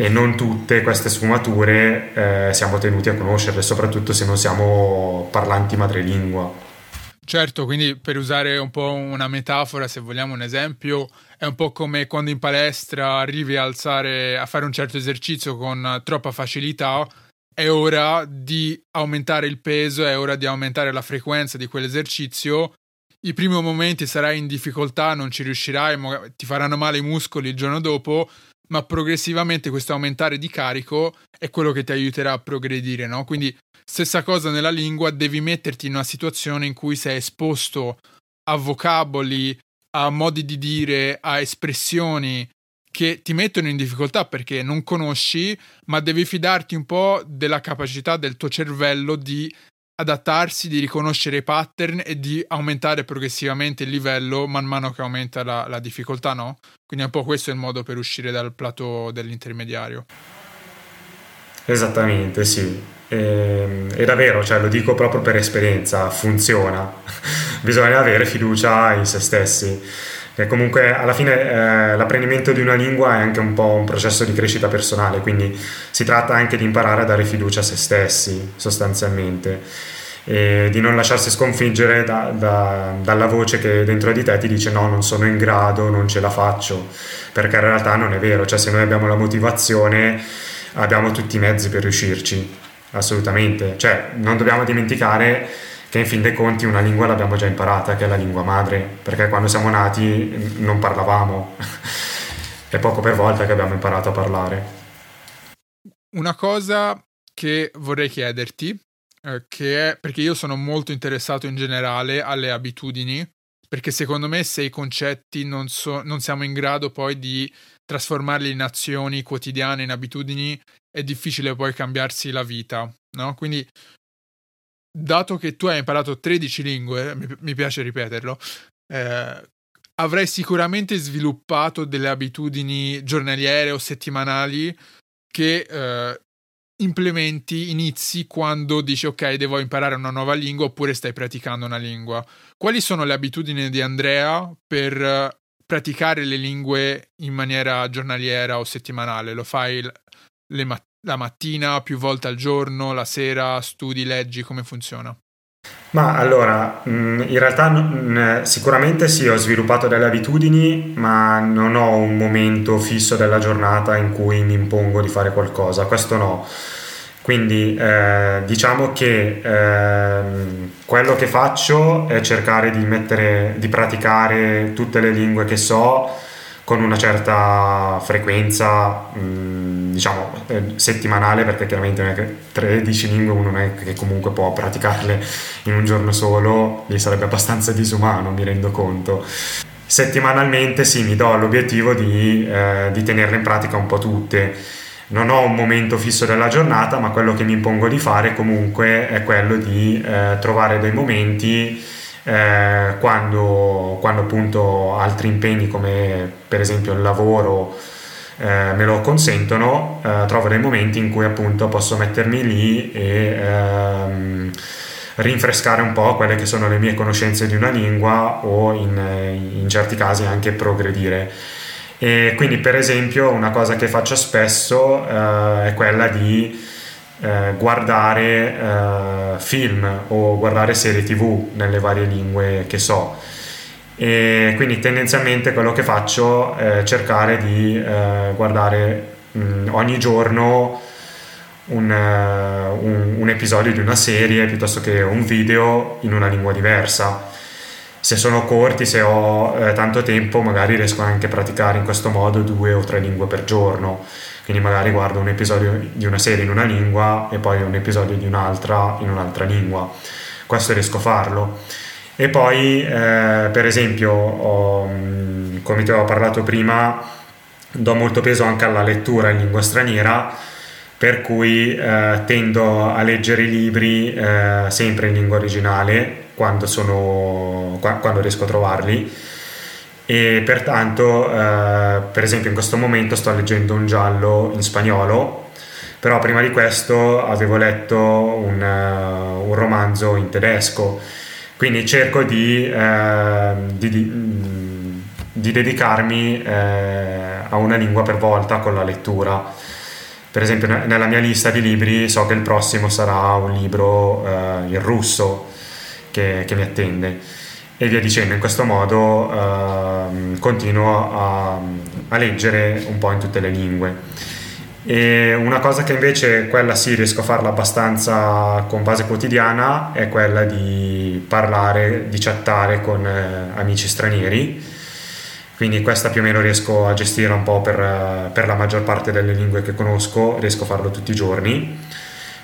e non tutte queste sfumature eh, siamo tenuti a conoscerle, soprattutto se non siamo parlanti madrelingua. Certo, quindi per usare un po' una metafora, se vogliamo un esempio, è un po' come quando in palestra arrivi a alzare, a fare un certo esercizio con troppa facilità, è ora di aumentare il peso, è ora di aumentare la frequenza di quell'esercizio. I primi momenti sarai in difficoltà, non ci riuscirai, ti faranno male i muscoli il giorno dopo, ma progressivamente questo aumentare di carico è quello che ti aiuterà a progredire, no? Quindi stessa cosa nella lingua, devi metterti in una situazione in cui sei esposto a vocaboli, a modi di dire, a espressioni che ti mettono in difficoltà perché non conosci, ma devi fidarti un po' della capacità del tuo cervello di adattarsi, di riconoscere i pattern e di aumentare progressivamente il livello man mano che aumenta la, la difficoltà, no? Quindi un po' questo è il modo per uscire dal plateau dell'intermediario. Esattamente, sì. E, ehm, è davvero, cioè, lo dico proprio per esperienza, funziona. Bisogna avere fiducia in se stessi. E comunque alla fine eh, l'apprendimento di una lingua è anche un po' un processo di crescita personale, quindi si tratta anche di imparare a dare fiducia a se stessi sostanzialmente e di non lasciarsi sconfiggere da, da, dalla voce che dentro di te ti dice no, non sono in grado, non ce la faccio, perché in realtà non è vero, cioè se noi abbiamo la motivazione abbiamo tutti i mezzi per riuscirci, assolutamente, cioè non dobbiamo dimenticare che in fin dei conti una lingua l'abbiamo già imparata, che è la lingua madre, perché quando siamo nati non parlavamo, è poco per volta che abbiamo imparato a parlare. Una cosa che vorrei chiederti, eh, che è perché io sono molto interessato in generale alle abitudini, perché secondo me se i concetti non, so, non siamo in grado poi di trasformarli in azioni quotidiane, in abitudini, è difficile poi cambiarsi la vita, no? Quindi dato che tu hai imparato 13 lingue, mi, mi piace ripeterlo, eh, avrai sicuramente sviluppato delle abitudini giornaliere o settimanali che eh, implementi, inizi quando dici ok, devo imparare una nuova lingua oppure stai praticando una lingua. Quali sono le abitudini di Andrea per praticare le lingue in maniera giornaliera o settimanale? Lo fai ma- la mattina, più volte al giorno, la sera, studi, leggi, come funziona? Ma allora, mm, in realtà sicuramente sì, ho sviluppato delle abitudini, ma non ho un momento fisso della giornata in cui mi impongo di fare qualcosa, questo no. Quindi eh, diciamo che eh, quello che faccio è cercare di, mettere, di praticare tutte le lingue che so con una certa frequenza, mh, mm, diciamo, eh, settimanale, perché chiaramente non è che 13 lingue uno non è che comunque può praticarle in un giorno solo, lì sarebbe abbastanza disumano, mi rendo conto. Settimanalmente sì, mi do l'obiettivo di, eh, di tenerle in pratica un po' tutte. Non ho un momento fisso della giornata, ma quello che mi impongo di fare comunque è quello di eh, trovare dei momenti eh, quando, quando, appunto altri impegni come per esempio il lavoro eh, me lo consentono, eh, trovo dei momenti in cui appunto posso mettermi lì e ehm, rinfrescare un po' quelle che sono le mie conoscenze di una lingua o in, in certi casi anche progredire. E quindi per esempio una cosa che faccio spesso eh, è quella di eh, guardare eh, film o guardare serie tv nelle varie lingue che so e quindi tendenzialmente quello che faccio è cercare di eh, guardare mh, mm, ogni giorno un, uh, un, un, episodio di una serie piuttosto che un video in una lingua diversa. Se sono corti, se ho eh, tanto tempo, magari riesco anche a praticare in questo modo due o tre lingue per giorno quindi magari guardo un episodio di una serie in una lingua e poi un episodio di un'altra in un'altra lingua. Questo riesco a farlo. E poi, eh, per esempio, ho, mm, come ti avevo parlato prima, do molto peso anche alla lettura in lingua straniera, per cui eh, tendo a leggere i libri eh, sempre in lingua originale quando, sono, quando riesco a trovarli. E pertanto eh, per esempio in questo momento sto leggendo un giallo in spagnolo però prima di questo avevo letto un, uh, un romanzo in tedesco. Quindi cerco di, uh, di, di, mm, di dedicarmi uh, a una lingua per volta con la lettura. Per esempio nella mia lista di libri so che il prossimo sarà un libro in russo che, che mi attende e via dicendo. In questo modo uh, continuo a, a, leggere un po' in tutte le lingue. E una cosa che invece quella sì riesco a farla abbastanza con base quotidiana è quella di parlare, di chattare con eh, amici stranieri. Quindi questa più o meno riesco a gestire un po' per, per la maggior parte delle lingue che conosco, riesco a farlo tutti i giorni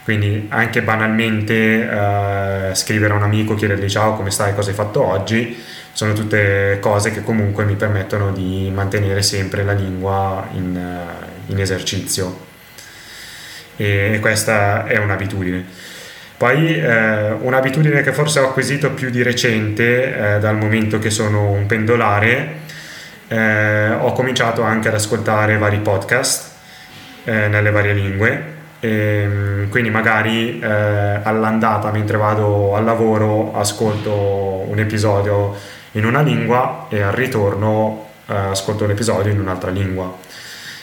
quindi anche banalmente eh, scrivere a un amico, chiedergli ciao, come stai, cosa hai fatto oggi, sono tutte cose che comunque mi permettono di mantenere sempre la lingua in, eh, in esercizio. E, questa è un'abitudine. Poi eh, un'abitudine che forse ho acquisito più di recente, eh, dal momento che sono un pendolare, eh, ho cominciato anche ad ascoltare vari podcast eh, nelle varie lingue e, ehm, quindi magari eh, all'andata mentre vado al lavoro ascolto un episodio in una lingua e al ritorno eh, ascolto l'episodio in un'altra lingua.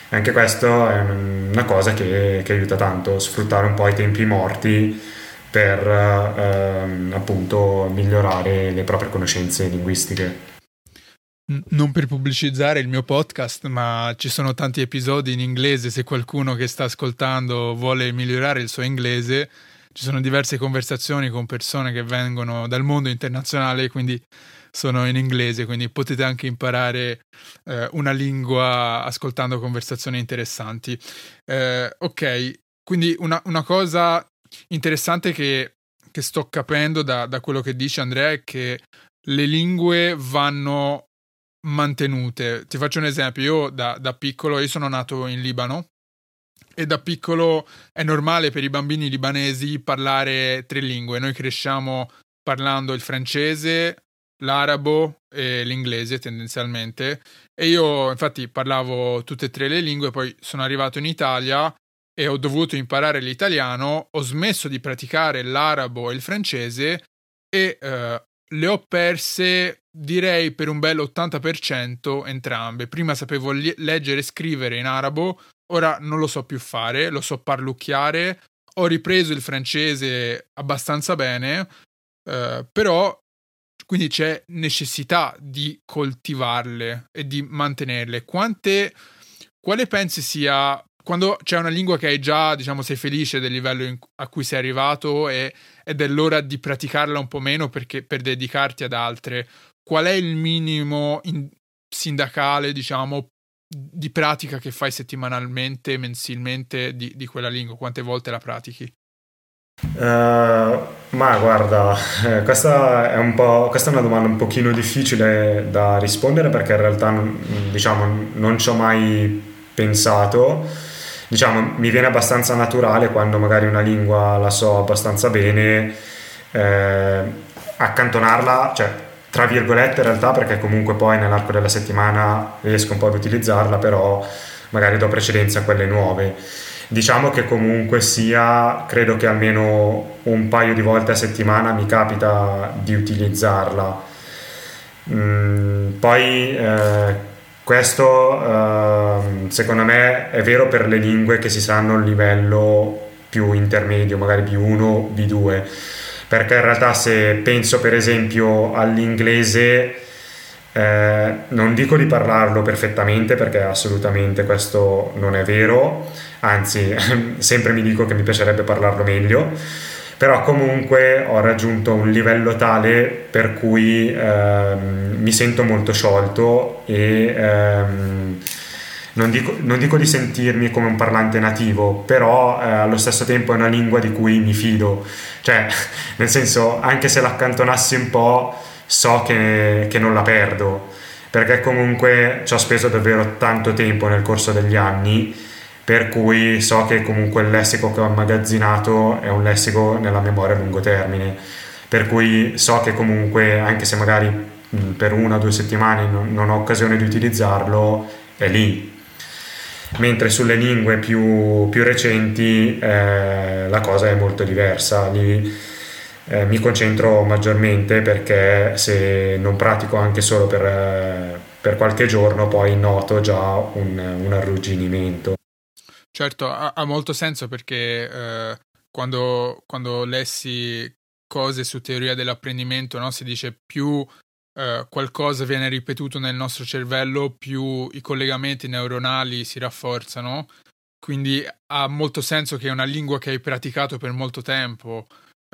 Anche questo è una cosa che, che, aiuta tanto, sfruttare un po' i tempi morti per eh, appunto migliorare le proprie conoscenze linguistiche non per pubblicizzare il mio podcast, ma ci sono tanti episodi in inglese. Se qualcuno che sta ascoltando vuole migliorare il suo inglese, ci sono diverse conversazioni con persone che vengono dal mondo internazionale, quindi sono in inglese, quindi potete anche imparare eh, una lingua ascoltando conversazioni interessanti. Eh, ok, quindi una, una, cosa interessante che, che sto capendo da, da quello che dice Andrea è che le lingue vanno mantenute. Ti faccio un esempio, io da, da piccolo, io sono nato in Libano e da piccolo è normale per i bambini libanesi parlare tre lingue. Noi cresciamo parlando il francese, l'arabo e l'inglese tendenzialmente e io infatti parlavo tutte e tre le lingue, poi sono arrivato in Italia e ho dovuto imparare l'italiano, ho smesso di praticare l'arabo e il francese e eh, le ho perse direi per un bel 80% entrambe. Prima sapevo li- leggere e scrivere in arabo, ora non lo so più fare, lo so parlucchiare. Ho ripreso il francese abbastanza bene, eh, però quindi c'è necessità di coltivarle e di mantenerle. Quante, quale pensi sia quando c'è una lingua che hai già, diciamo, sei felice del livello in, a cui sei arrivato e, ed è l'ora di praticarla un po' meno perché, per dedicarti ad altre, qual è il minimo in, sindacale, diciamo, di pratica che fai settimanalmente, mensilmente di, di quella lingua? Quante volte la pratichi? Uh, ma guarda, questa, è questa è una domanda un pochino difficile da rispondere perché in realtà diciamo, non ci ho mai pensato. Diciamo, mi viene abbastanza naturale quando magari una lingua la so abbastanza bene, eh, accantonarla, cioè tra virgolette in realtà perché comunque poi nell'arco della settimana riesco un po' ad utilizzarla, però magari do precedenza a quelle nuove. Diciamo che comunque sia, credo che almeno un paio di volte a settimana mi capita di utilizzarla. Mm, poi eh, questo eh, secondo me è vero per le lingue che si sanno il livello più intermedio, magari B1, B2, perché in realtà se penso per esempio all'inglese eh, non dico di parlarlo perfettamente perché assolutamente questo non è vero, anzi sempre mi dico che mi piacerebbe parlarlo meglio, però comunque ho raggiunto un livello tale per cui ehm, mi sento molto sciolto e ehm, non, dico, non, dico, di sentirmi come un parlante nativo, però eh, allo stesso tempo è una lingua di cui mi fido, cioè nel senso anche se l'accantonassi un po' so che, che non la perdo, perché comunque ci ho speso davvero tanto tempo nel corso degli anni, per cui so che comunque il lessico che ho immagazzinato è un lessico nella memoria a lungo termine, per cui so che comunque anche se magari per una o due settimane non, non ho occasione di utilizzarlo, è lì, mentre sulle lingue più, più recenti eh, la cosa è molto diversa. Lì eh, mi concentro maggiormente perché se non pratico anche solo per, eh, per qualche giorno poi noto già un, un arrugginimento. Certo, ha, ha molto senso perché eh, quando, quando, lessi cose su teoria dell'apprendimento no, si dice più eh, qualcosa viene ripetuto nel nostro cervello, più i collegamenti neuronali si rafforzano. Quindi ha molto senso che una lingua che hai praticato per molto tempo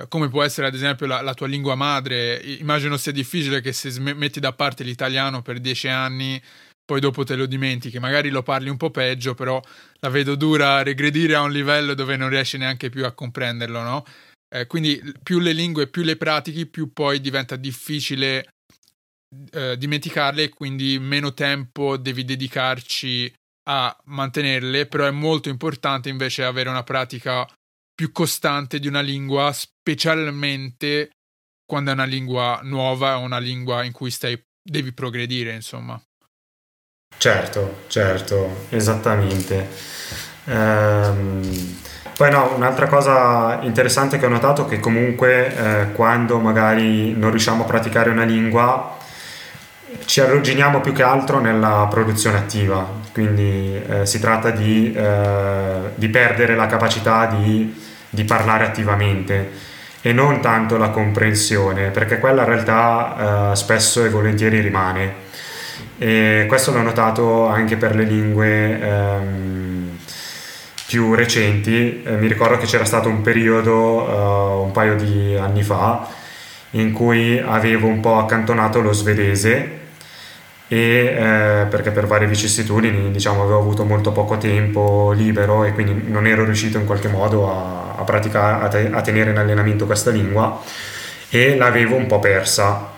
come può essere ad esempio la, la, tua lingua madre, immagino sia difficile che se metti da parte l'italiano per dieci anni, poi dopo te lo dimentichi, magari lo parli un po' peggio, però la vedo dura regredire a un livello dove non riesci neanche più a comprenderlo, no? Eh, quindi più le lingue, più le pratichi, più poi diventa difficile eh, dimenticarle e quindi meno tempo devi dedicarci a mantenerle, però è molto importante invece avere una pratica più costante di una lingua, specialmente quando è una lingua nuova una lingua in cui stai, devi progredire, insomma. Certo, certo, esattamente. Ehm, poi no, un'altra cosa interessante che ho notato è che comunque eh, quando magari non riusciamo a praticare una lingua ci arrogginiamo più che altro nella produzione attiva, quindi eh, si tratta di, eh, di perdere la capacità di di parlare attivamente e non tanto la comprensione, perché quella in realtà eh, spesso e volentieri rimane. E questo l'ho notato anche per le lingue ehm, più recenti. Eh, mi ricordo che c'era stato un periodo, eh, un paio di anni fa, in cui avevo un po' accantonato lo svedese e eh, perché per varie vicissitudini diciamo avevo avuto molto poco tempo libero e quindi non ero riuscito in qualche modo a, a praticare a, te, a tenere in allenamento questa lingua e l'avevo un po' persa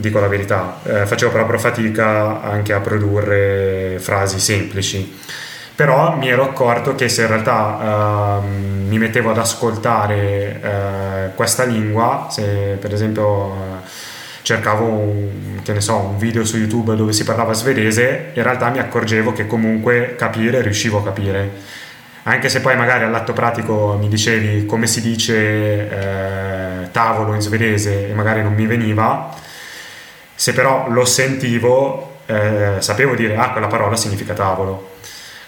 dico la verità eh, facevo proprio fatica anche a produrre frasi semplici però mi ero accorto che se in realtà eh, mi mettevo ad ascoltare eh, questa lingua se per esempio cercavo un, so, un, video su YouTube dove si parlava svedese, in realtà mi accorgevo che comunque capire riuscivo a capire. anche se poi magari all'atto pratico mi dicevi come si dice eh, tavolo in svedese e magari non mi veniva, se però lo sentivo eh, sapevo dire ah quella parola significa tavolo.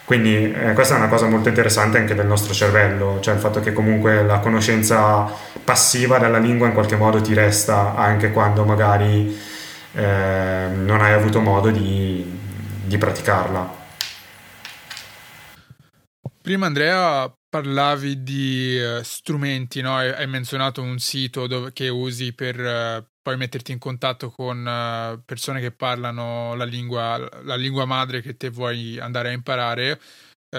Quindi eh, questa è una cosa molto interessante anche del nostro cervello, cioè il fatto che comunque la conoscenza passiva della lingua in qualche modo ti resta anche quando magari eh, non hai avuto modo di, di praticarla. Prima Andrea parlavi di uh, strumenti, no? hai, hai, menzionato un sito dove, che usi per uh, poi metterti in contatto con uh, persone che parlano la lingua, la lingua madre che te vuoi andare a imparare.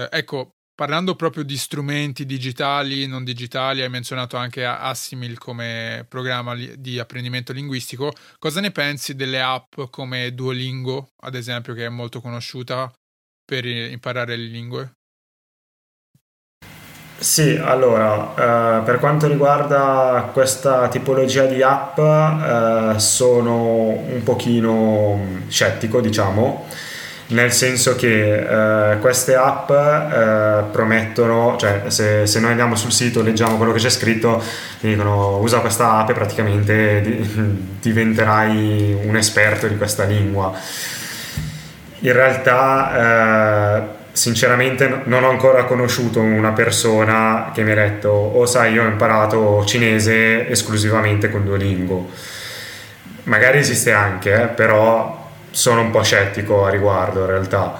ecco, parlando proprio di strumenti digitali, non digitali, hai menzionato anche Assimil come programma di apprendimento linguistico. Cosa ne pensi delle app come Duolingo, ad esempio, che è molto conosciuta per imparare le lingue? Sì, allora, eh, per quanto riguarda questa tipologia di app, eh, sono un pochino scettico, diciamo, nel senso che eh, queste app eh, promettono, cioè se, se, noi andiamo sul sito e leggiamo quello che c'è scritto, ti dicono usa questa app e praticamente di, diventerai un esperto di questa lingua. In realtà eh, sinceramente non ho ancora conosciuto una persona che mi ha detto oh sai io ho imparato cinese esclusivamente con Duolingo magari esiste anche eh, però sono un po' scettico a riguardo in realtà.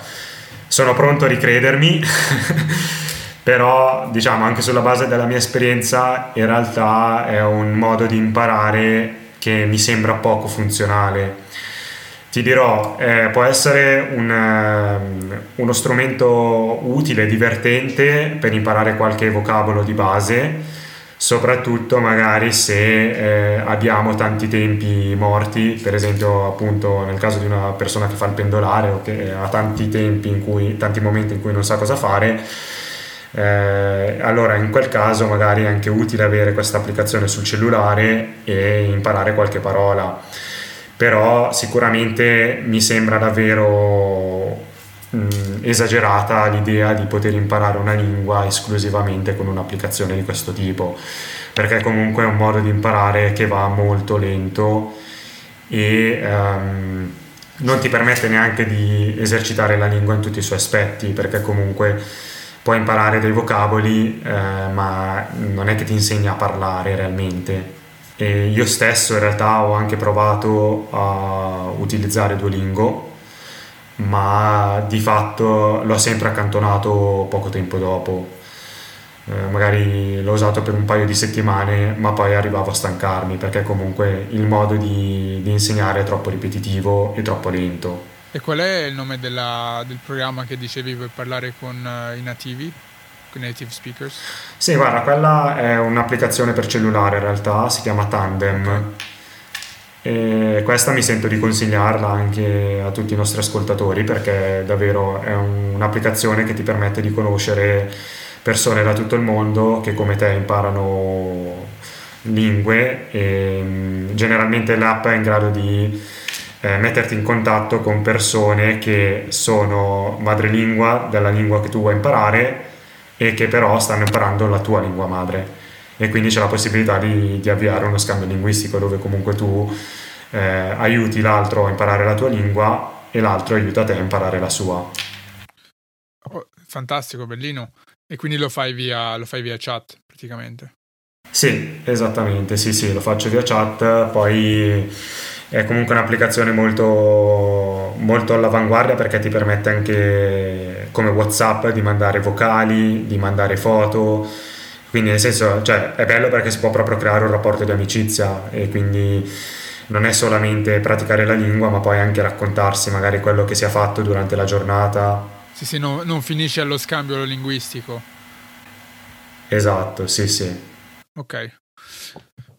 Sono pronto a ricredermi però diciamo anche sulla base della mia esperienza in realtà è un modo di imparare che mi sembra poco funzionale ti dirò, eh, può essere un, um, uno strumento utile, divertente per imparare qualche vocabolo di base, soprattutto magari se eh, abbiamo tanti tempi morti, per esempio appunto nel caso di una persona che fa il pendolare o che ha tanti tempi in cui, tanti momenti in cui non sa cosa fare. Eh, allora in quel caso magari è anche utile avere questa applicazione sul cellulare e imparare qualche parola però sicuramente mi sembra davvero mh, esagerata l'idea di poter imparare una lingua esclusivamente con un'applicazione di questo tipo, perché comunque è un modo di imparare che va molto lento e um, non ti permette neanche di esercitare la lingua in tutti i suoi aspetti, perché comunque puoi imparare dei vocaboli, eh, ma non è che ti insegna a parlare realmente e io stesso in realtà ho anche provato a utilizzare Duolingo, ma di fatto l'ho sempre accantonato poco tempo dopo. Eh, magari l'ho usato per un paio di settimane, ma poi arrivavo a stancarmi perché comunque il modo di, di insegnare è troppo ripetitivo e troppo lento. E qual è il nome della, del programma che dicevi per parlare con uh, i nativi? Native speakers? Sì, guarda, quella è un'applicazione per cellulare in realtà, si chiama Tandem. E questa mi sento di consigliarla anche a tutti i nostri ascoltatori perché davvero è un'applicazione che ti permette di conoscere persone da tutto il mondo che come te imparano lingue e mm, generalmente l'app è in grado di eh, metterti in contatto con persone che sono madrelingua della lingua che tu vuoi imparare e che però stanno imparando la tua lingua madre e quindi c'è la possibilità di, di avviare uno scambio linguistico dove comunque tu eh, aiuti l'altro a imparare la tua lingua e l'altro aiuta te a imparare la sua. Oh, fantastico, bellino. E quindi lo fai via, lo fai via chat praticamente? Sì, esattamente, sì, sì, lo faccio via chat, poi è comunque un'applicazione molto, molto all'avanguardia perché ti permette anche come Whatsapp di mandare vocali, di mandare foto, quindi nel senso cioè, è bello perché si può proprio creare un rapporto di amicizia e quindi non è solamente praticare la lingua ma poi anche raccontarsi magari quello che si è fatto durante la giornata. Sì, sì, no, non finisce allo scambio linguistico. Esatto, sì, sì. Ok.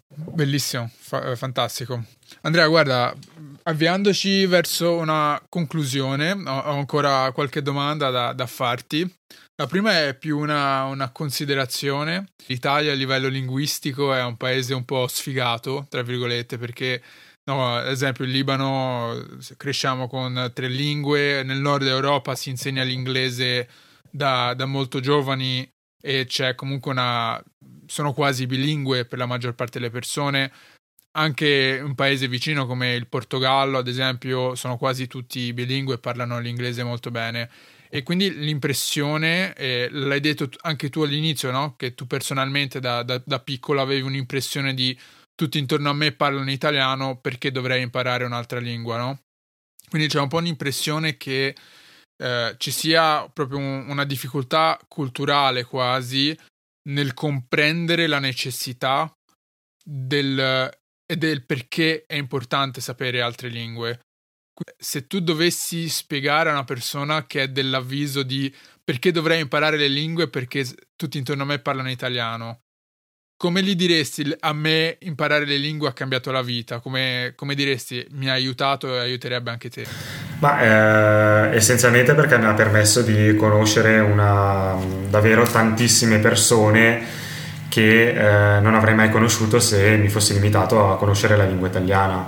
Bellissimo, fa- fantastico. Andrea, guarda, avviandoci verso una conclusione, ho, ancora qualche domanda da, da, farti. La prima è più una, una, considerazione. L'Italia a livello linguistico è un paese un po' sfigato, tra virgolette, perché, no, ad esempio, in Libano cresciamo con tre lingue, nel nord Europa si insegna l'inglese da, da molto giovani e c'è comunque una... sono quasi bilingue per la maggior parte delle persone. Anche un paese vicino come il Portogallo, ad esempio, sono quasi tutti bilingue e parlano l'inglese molto bene. E quindi l'impressione, eh, l'hai detto anche tu all'inizio, no? Che tu personalmente da, da, da piccolo avevi un'impressione di tutti intorno a me parlano italiano perché dovrei imparare un'altra lingua, no? Quindi c'è un po' un'impressione che eh, ci sia proprio un, una difficoltà culturale quasi nel comprendere la necessità del, e del perché è importante sapere altre lingue. Se tu dovessi spiegare a una persona che è dell'avviso di perché dovrei imparare le lingue perché tutti intorno a me parlano italiano, come gli diresti a me imparare le lingue ha cambiato la vita? Come, come diresti mi ha aiutato e aiuterebbe anche te? Ma eh, essenzialmente perché mi ha permesso di conoscere una, davvero tantissime persone che eh, non avrei mai conosciuto se mi fossi limitato a conoscere la lingua italiana.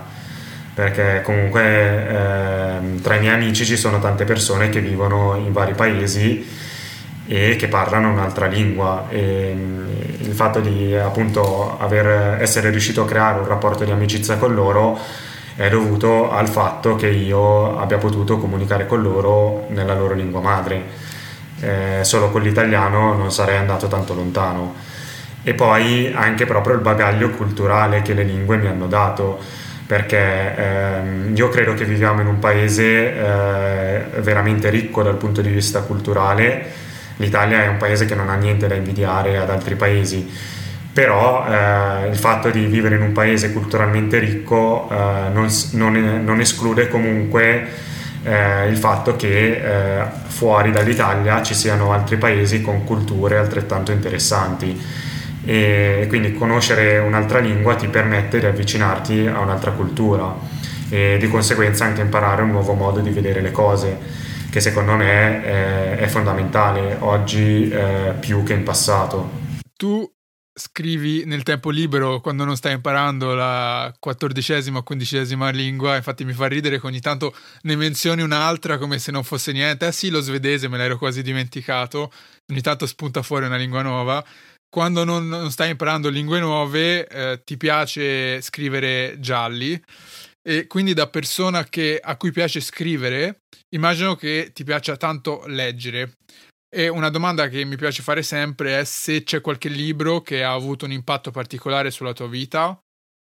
Perché comunque eh, tra i miei amici ci sono tante persone che vivono in vari paesi e che parlano un'altra lingua. E mm, il fatto di appunto aver, essere riuscito a creare un rapporto di amicizia con loro è dovuto al fatto che io abbia potuto comunicare con loro nella loro lingua madre. Eh, solo con l'italiano non sarei andato tanto lontano e poi anche proprio il bagaglio culturale che le lingue mi hanno dato perché ehm, io credo che viviamo in un paese eh, veramente ricco dal punto di vista culturale. l'Italia è un paese che non ha niente da invidiare ad altri paesi, però eh, il fatto di vivere in un paese culturalmente ricco eh, non, non, non, esclude comunque eh, il fatto che eh, fuori dall'Italia ci siano altri paesi con culture altrettanto interessanti e quindi conoscere un'altra lingua ti permette di avvicinarti a un'altra cultura e di conseguenza anche imparare un nuovo modo di vedere le cose che secondo me è, è fondamentale oggi eh, più che in passato. Tu scrivi nel tempo libero quando non stai imparando la quattordicesima o quindicesima lingua, infatti mi fa ridere che ogni tanto ne menzioni un'altra come se non fosse niente, eh sì lo svedese me l'ero quasi dimenticato, ogni tanto spunta fuori una lingua nuova, quando non, non stai imparando lingue nuove eh, ti piace scrivere gialli e quindi da persona che, a cui piace scrivere, immagino che ti piaccia tanto leggere. E una domanda che mi piace fare sempre è se c'è qualche libro che ha avuto un impatto particolare sulla tua vita,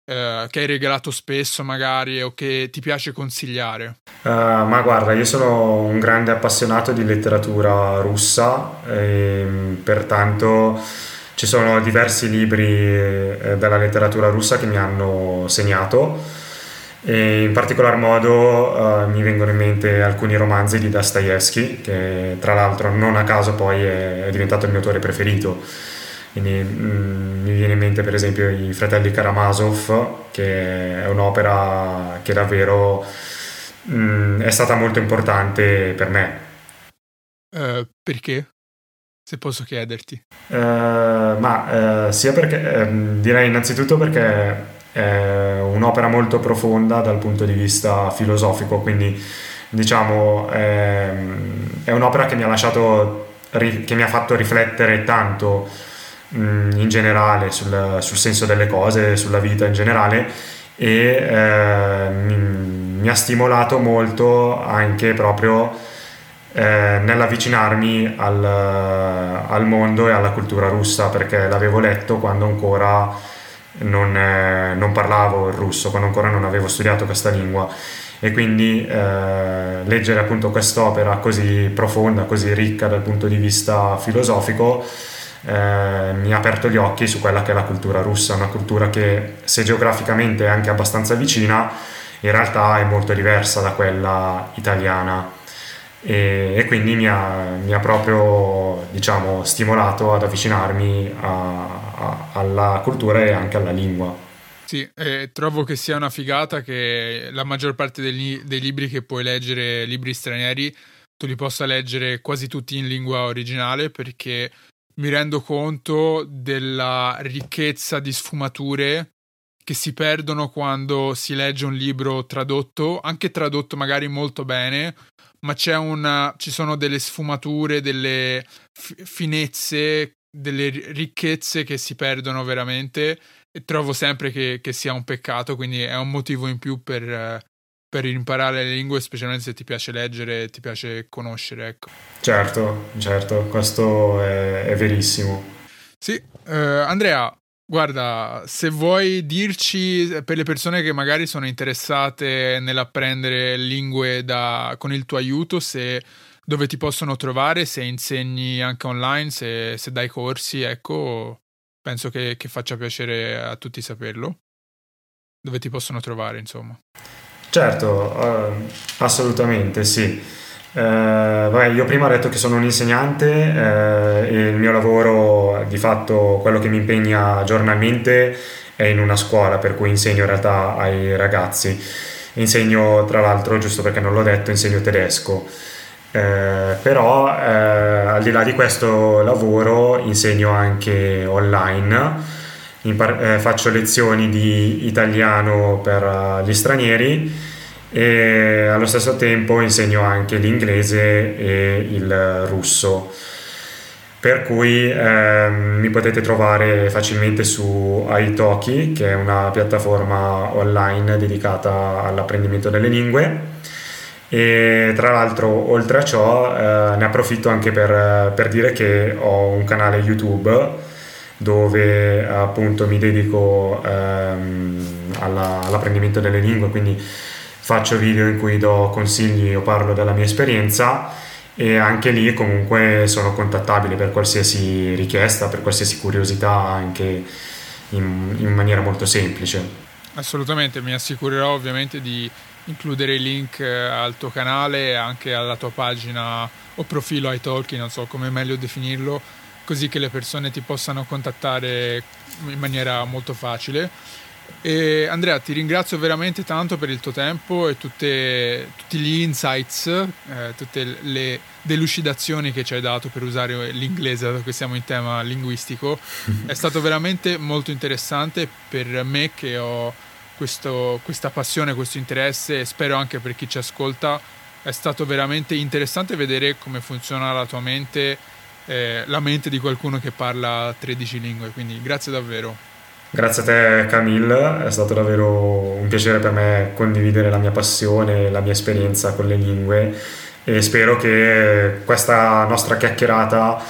eh, che hai regalato spesso magari o che ti piace consigliare. Uh, ma guarda, io sono un grande appassionato di letteratura russa e pertanto ci sono diversi libri eh, della letteratura russa che mi hanno segnato e in particolar modo uh, mi vengono in mente alcuni romanzi di Dostoevsky, che tra l'altro non a caso poi è, diventato il mio autore preferito. Quindi mm, mi viene in mente per esempio I Fratelli Karamazov, che è un'opera che davvero mm, è stata molto importante per me. Uh, perché? Se posso chiederti. Uh, ma sia perché, ehm, direi innanzitutto perché è un'opera molto profonda dal punto di vista filosofico, quindi diciamo è, è un'opera che mi ha lasciato, che mi ha fatto riflettere tanto in generale sul, sul senso delle cose, sulla vita in generale e eh, mi, mi, ha stimolato molto anche proprio eh, nell'avvicinarmi al, al mondo e alla cultura russa perché l'avevo letto quando ancora non, eh, non, parlavo il russo, quando ancora non avevo studiato questa lingua. E quindi eh, leggere appunto quest'opera così profonda, così ricca dal punto di vista filosofico eh, mi ha aperto gli occhi su quella che è la cultura russa, una cultura che se geograficamente è anche abbastanza vicina, in realtà è molto diversa da quella italiana e, e quindi mi ha, mi ha, proprio diciamo, stimolato ad avvicinarmi a, a, alla cultura e anche alla lingua. Sì, eh, trovo che sia una figata che la maggior parte dei, dei libri che puoi leggere, libri stranieri, tu li possa leggere quasi tutti in lingua originale perché mi rendo conto della ricchezza di sfumature che si perdono quando si legge un libro tradotto, anche tradotto magari molto bene, ma c'è una, ci sono delle sfumature, delle f- finezze, delle ricchezze che si perdono veramente e trovo sempre che, che, sia un peccato, quindi è un motivo in più per, per imparare le lingue, specialmente se ti piace leggere e ti piace conoscere. Ecco. Certo, certo, questo è, è verissimo. Sì, eh, Andrea, guarda, se vuoi dirci per le persone che magari sono interessate nell'apprendere lingue da, con il tuo aiuto, se dove ti possono trovare, se insegni anche online, se, se dai corsi, ecco, penso che, che, faccia piacere a tutti saperlo. Dove ti possono trovare, insomma. Certo, uh, assolutamente sì. Uh, vabbè, io prima ho detto che sono un insegnante uh, e il mio lavoro, di fatto, quello che mi impegna giornalmente è in una scuola, per cui insegno in realtà ai ragazzi. Insegno, tra l'altro, giusto perché non l'ho detto, insegno tedesco. Eh, però eh, al di là di questo lavoro insegno anche online, Impar- eh, faccio lezioni di italiano per uh, gli stranieri e allo stesso tempo insegno anche l'inglese e il russo. Per cui ehm, mi potete trovare facilmente su Italki, che è una piattaforma online dedicata all'apprendimento delle lingue e tra l'altro, oltre a ciò, eh, ne approfitto anche per, per, dire che ho un canale YouTube dove appunto mi dedico ehm, alla, all'apprendimento delle lingue, quindi faccio video in cui do consigli o parlo della mia esperienza e anche lì comunque sono contattabile per qualsiasi richiesta, per qualsiasi curiosità, anche in, in maniera molto semplice. Assolutamente, mi assicurerò ovviamente di includere i link eh, al tuo canale e anche alla tua pagina o profilo iTalki, non so come meglio definirlo, così che le persone ti possano contattare in maniera molto facile. E Andrea, ti ringrazio veramente tanto per il tuo tempo e tutte, tutti gli insights, eh, tutte le delucidazioni che ci hai dato per usare l'inglese, dato che siamo in tema linguistico. È stato veramente molto interessante per me che ho questo, questa passione, questo interesse e spero anche per chi ci ascolta. È stato veramente interessante vedere come funziona la tua mente, eh, la mente di qualcuno che parla 13 lingue, quindi grazie davvero. Grazie a te Camille, è stato davvero un piacere per me condividere la mia passione, la mia esperienza con le lingue e spero che questa nostra chiacchierata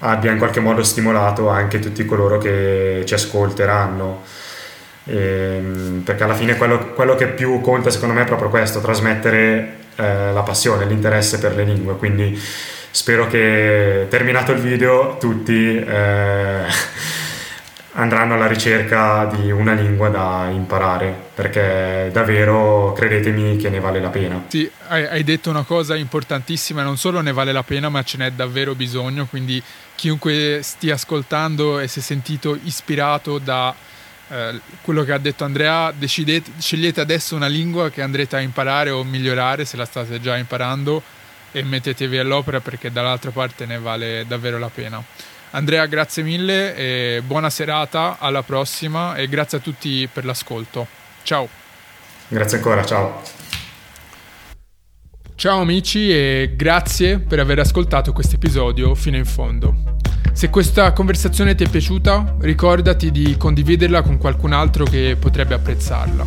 abbia in qualche modo stimolato anche tutti coloro che ci ascolteranno. Ehm, perché alla fine quello, quello, che più conta secondo me è proprio questo, trasmettere eh, la passione, l'interesse per le lingue, quindi spero che terminato il video tutti eh, andranno alla ricerca di una lingua da imparare, perché davvero credetemi che ne vale la pena. Sì, hai, detto una cosa importantissima, non solo ne vale la pena, ma ce n'è davvero bisogno, quindi chiunque stia ascoltando e si è sentito ispirato da eh, quello che ha detto Andrea, decidete, scegliete adesso una lingua che andrete a imparare o migliorare se la state già imparando e mettetevi all'opera perché dall'altra parte ne vale davvero la pena. Andrea, grazie mille e buona serata, alla prossima e grazie a tutti per l'ascolto. Ciao. Grazie ancora, ciao. Ciao amici e grazie per aver ascoltato questo episodio fino in fondo. Se questa conversazione ti è piaciuta, ricordati di condividerla con qualcun altro che potrebbe apprezzarla.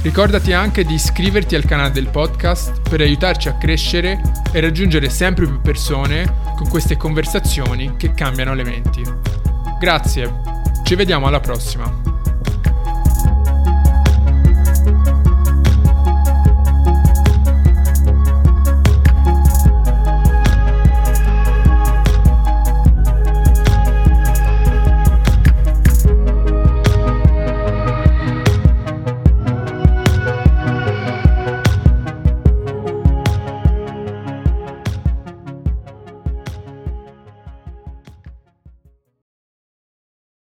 Ricordati anche di iscriverti al canale del podcast per aiutarci a crescere e raggiungere sempre più persone con queste conversazioni che cambiano le menti. Grazie, ci vediamo alla prossima.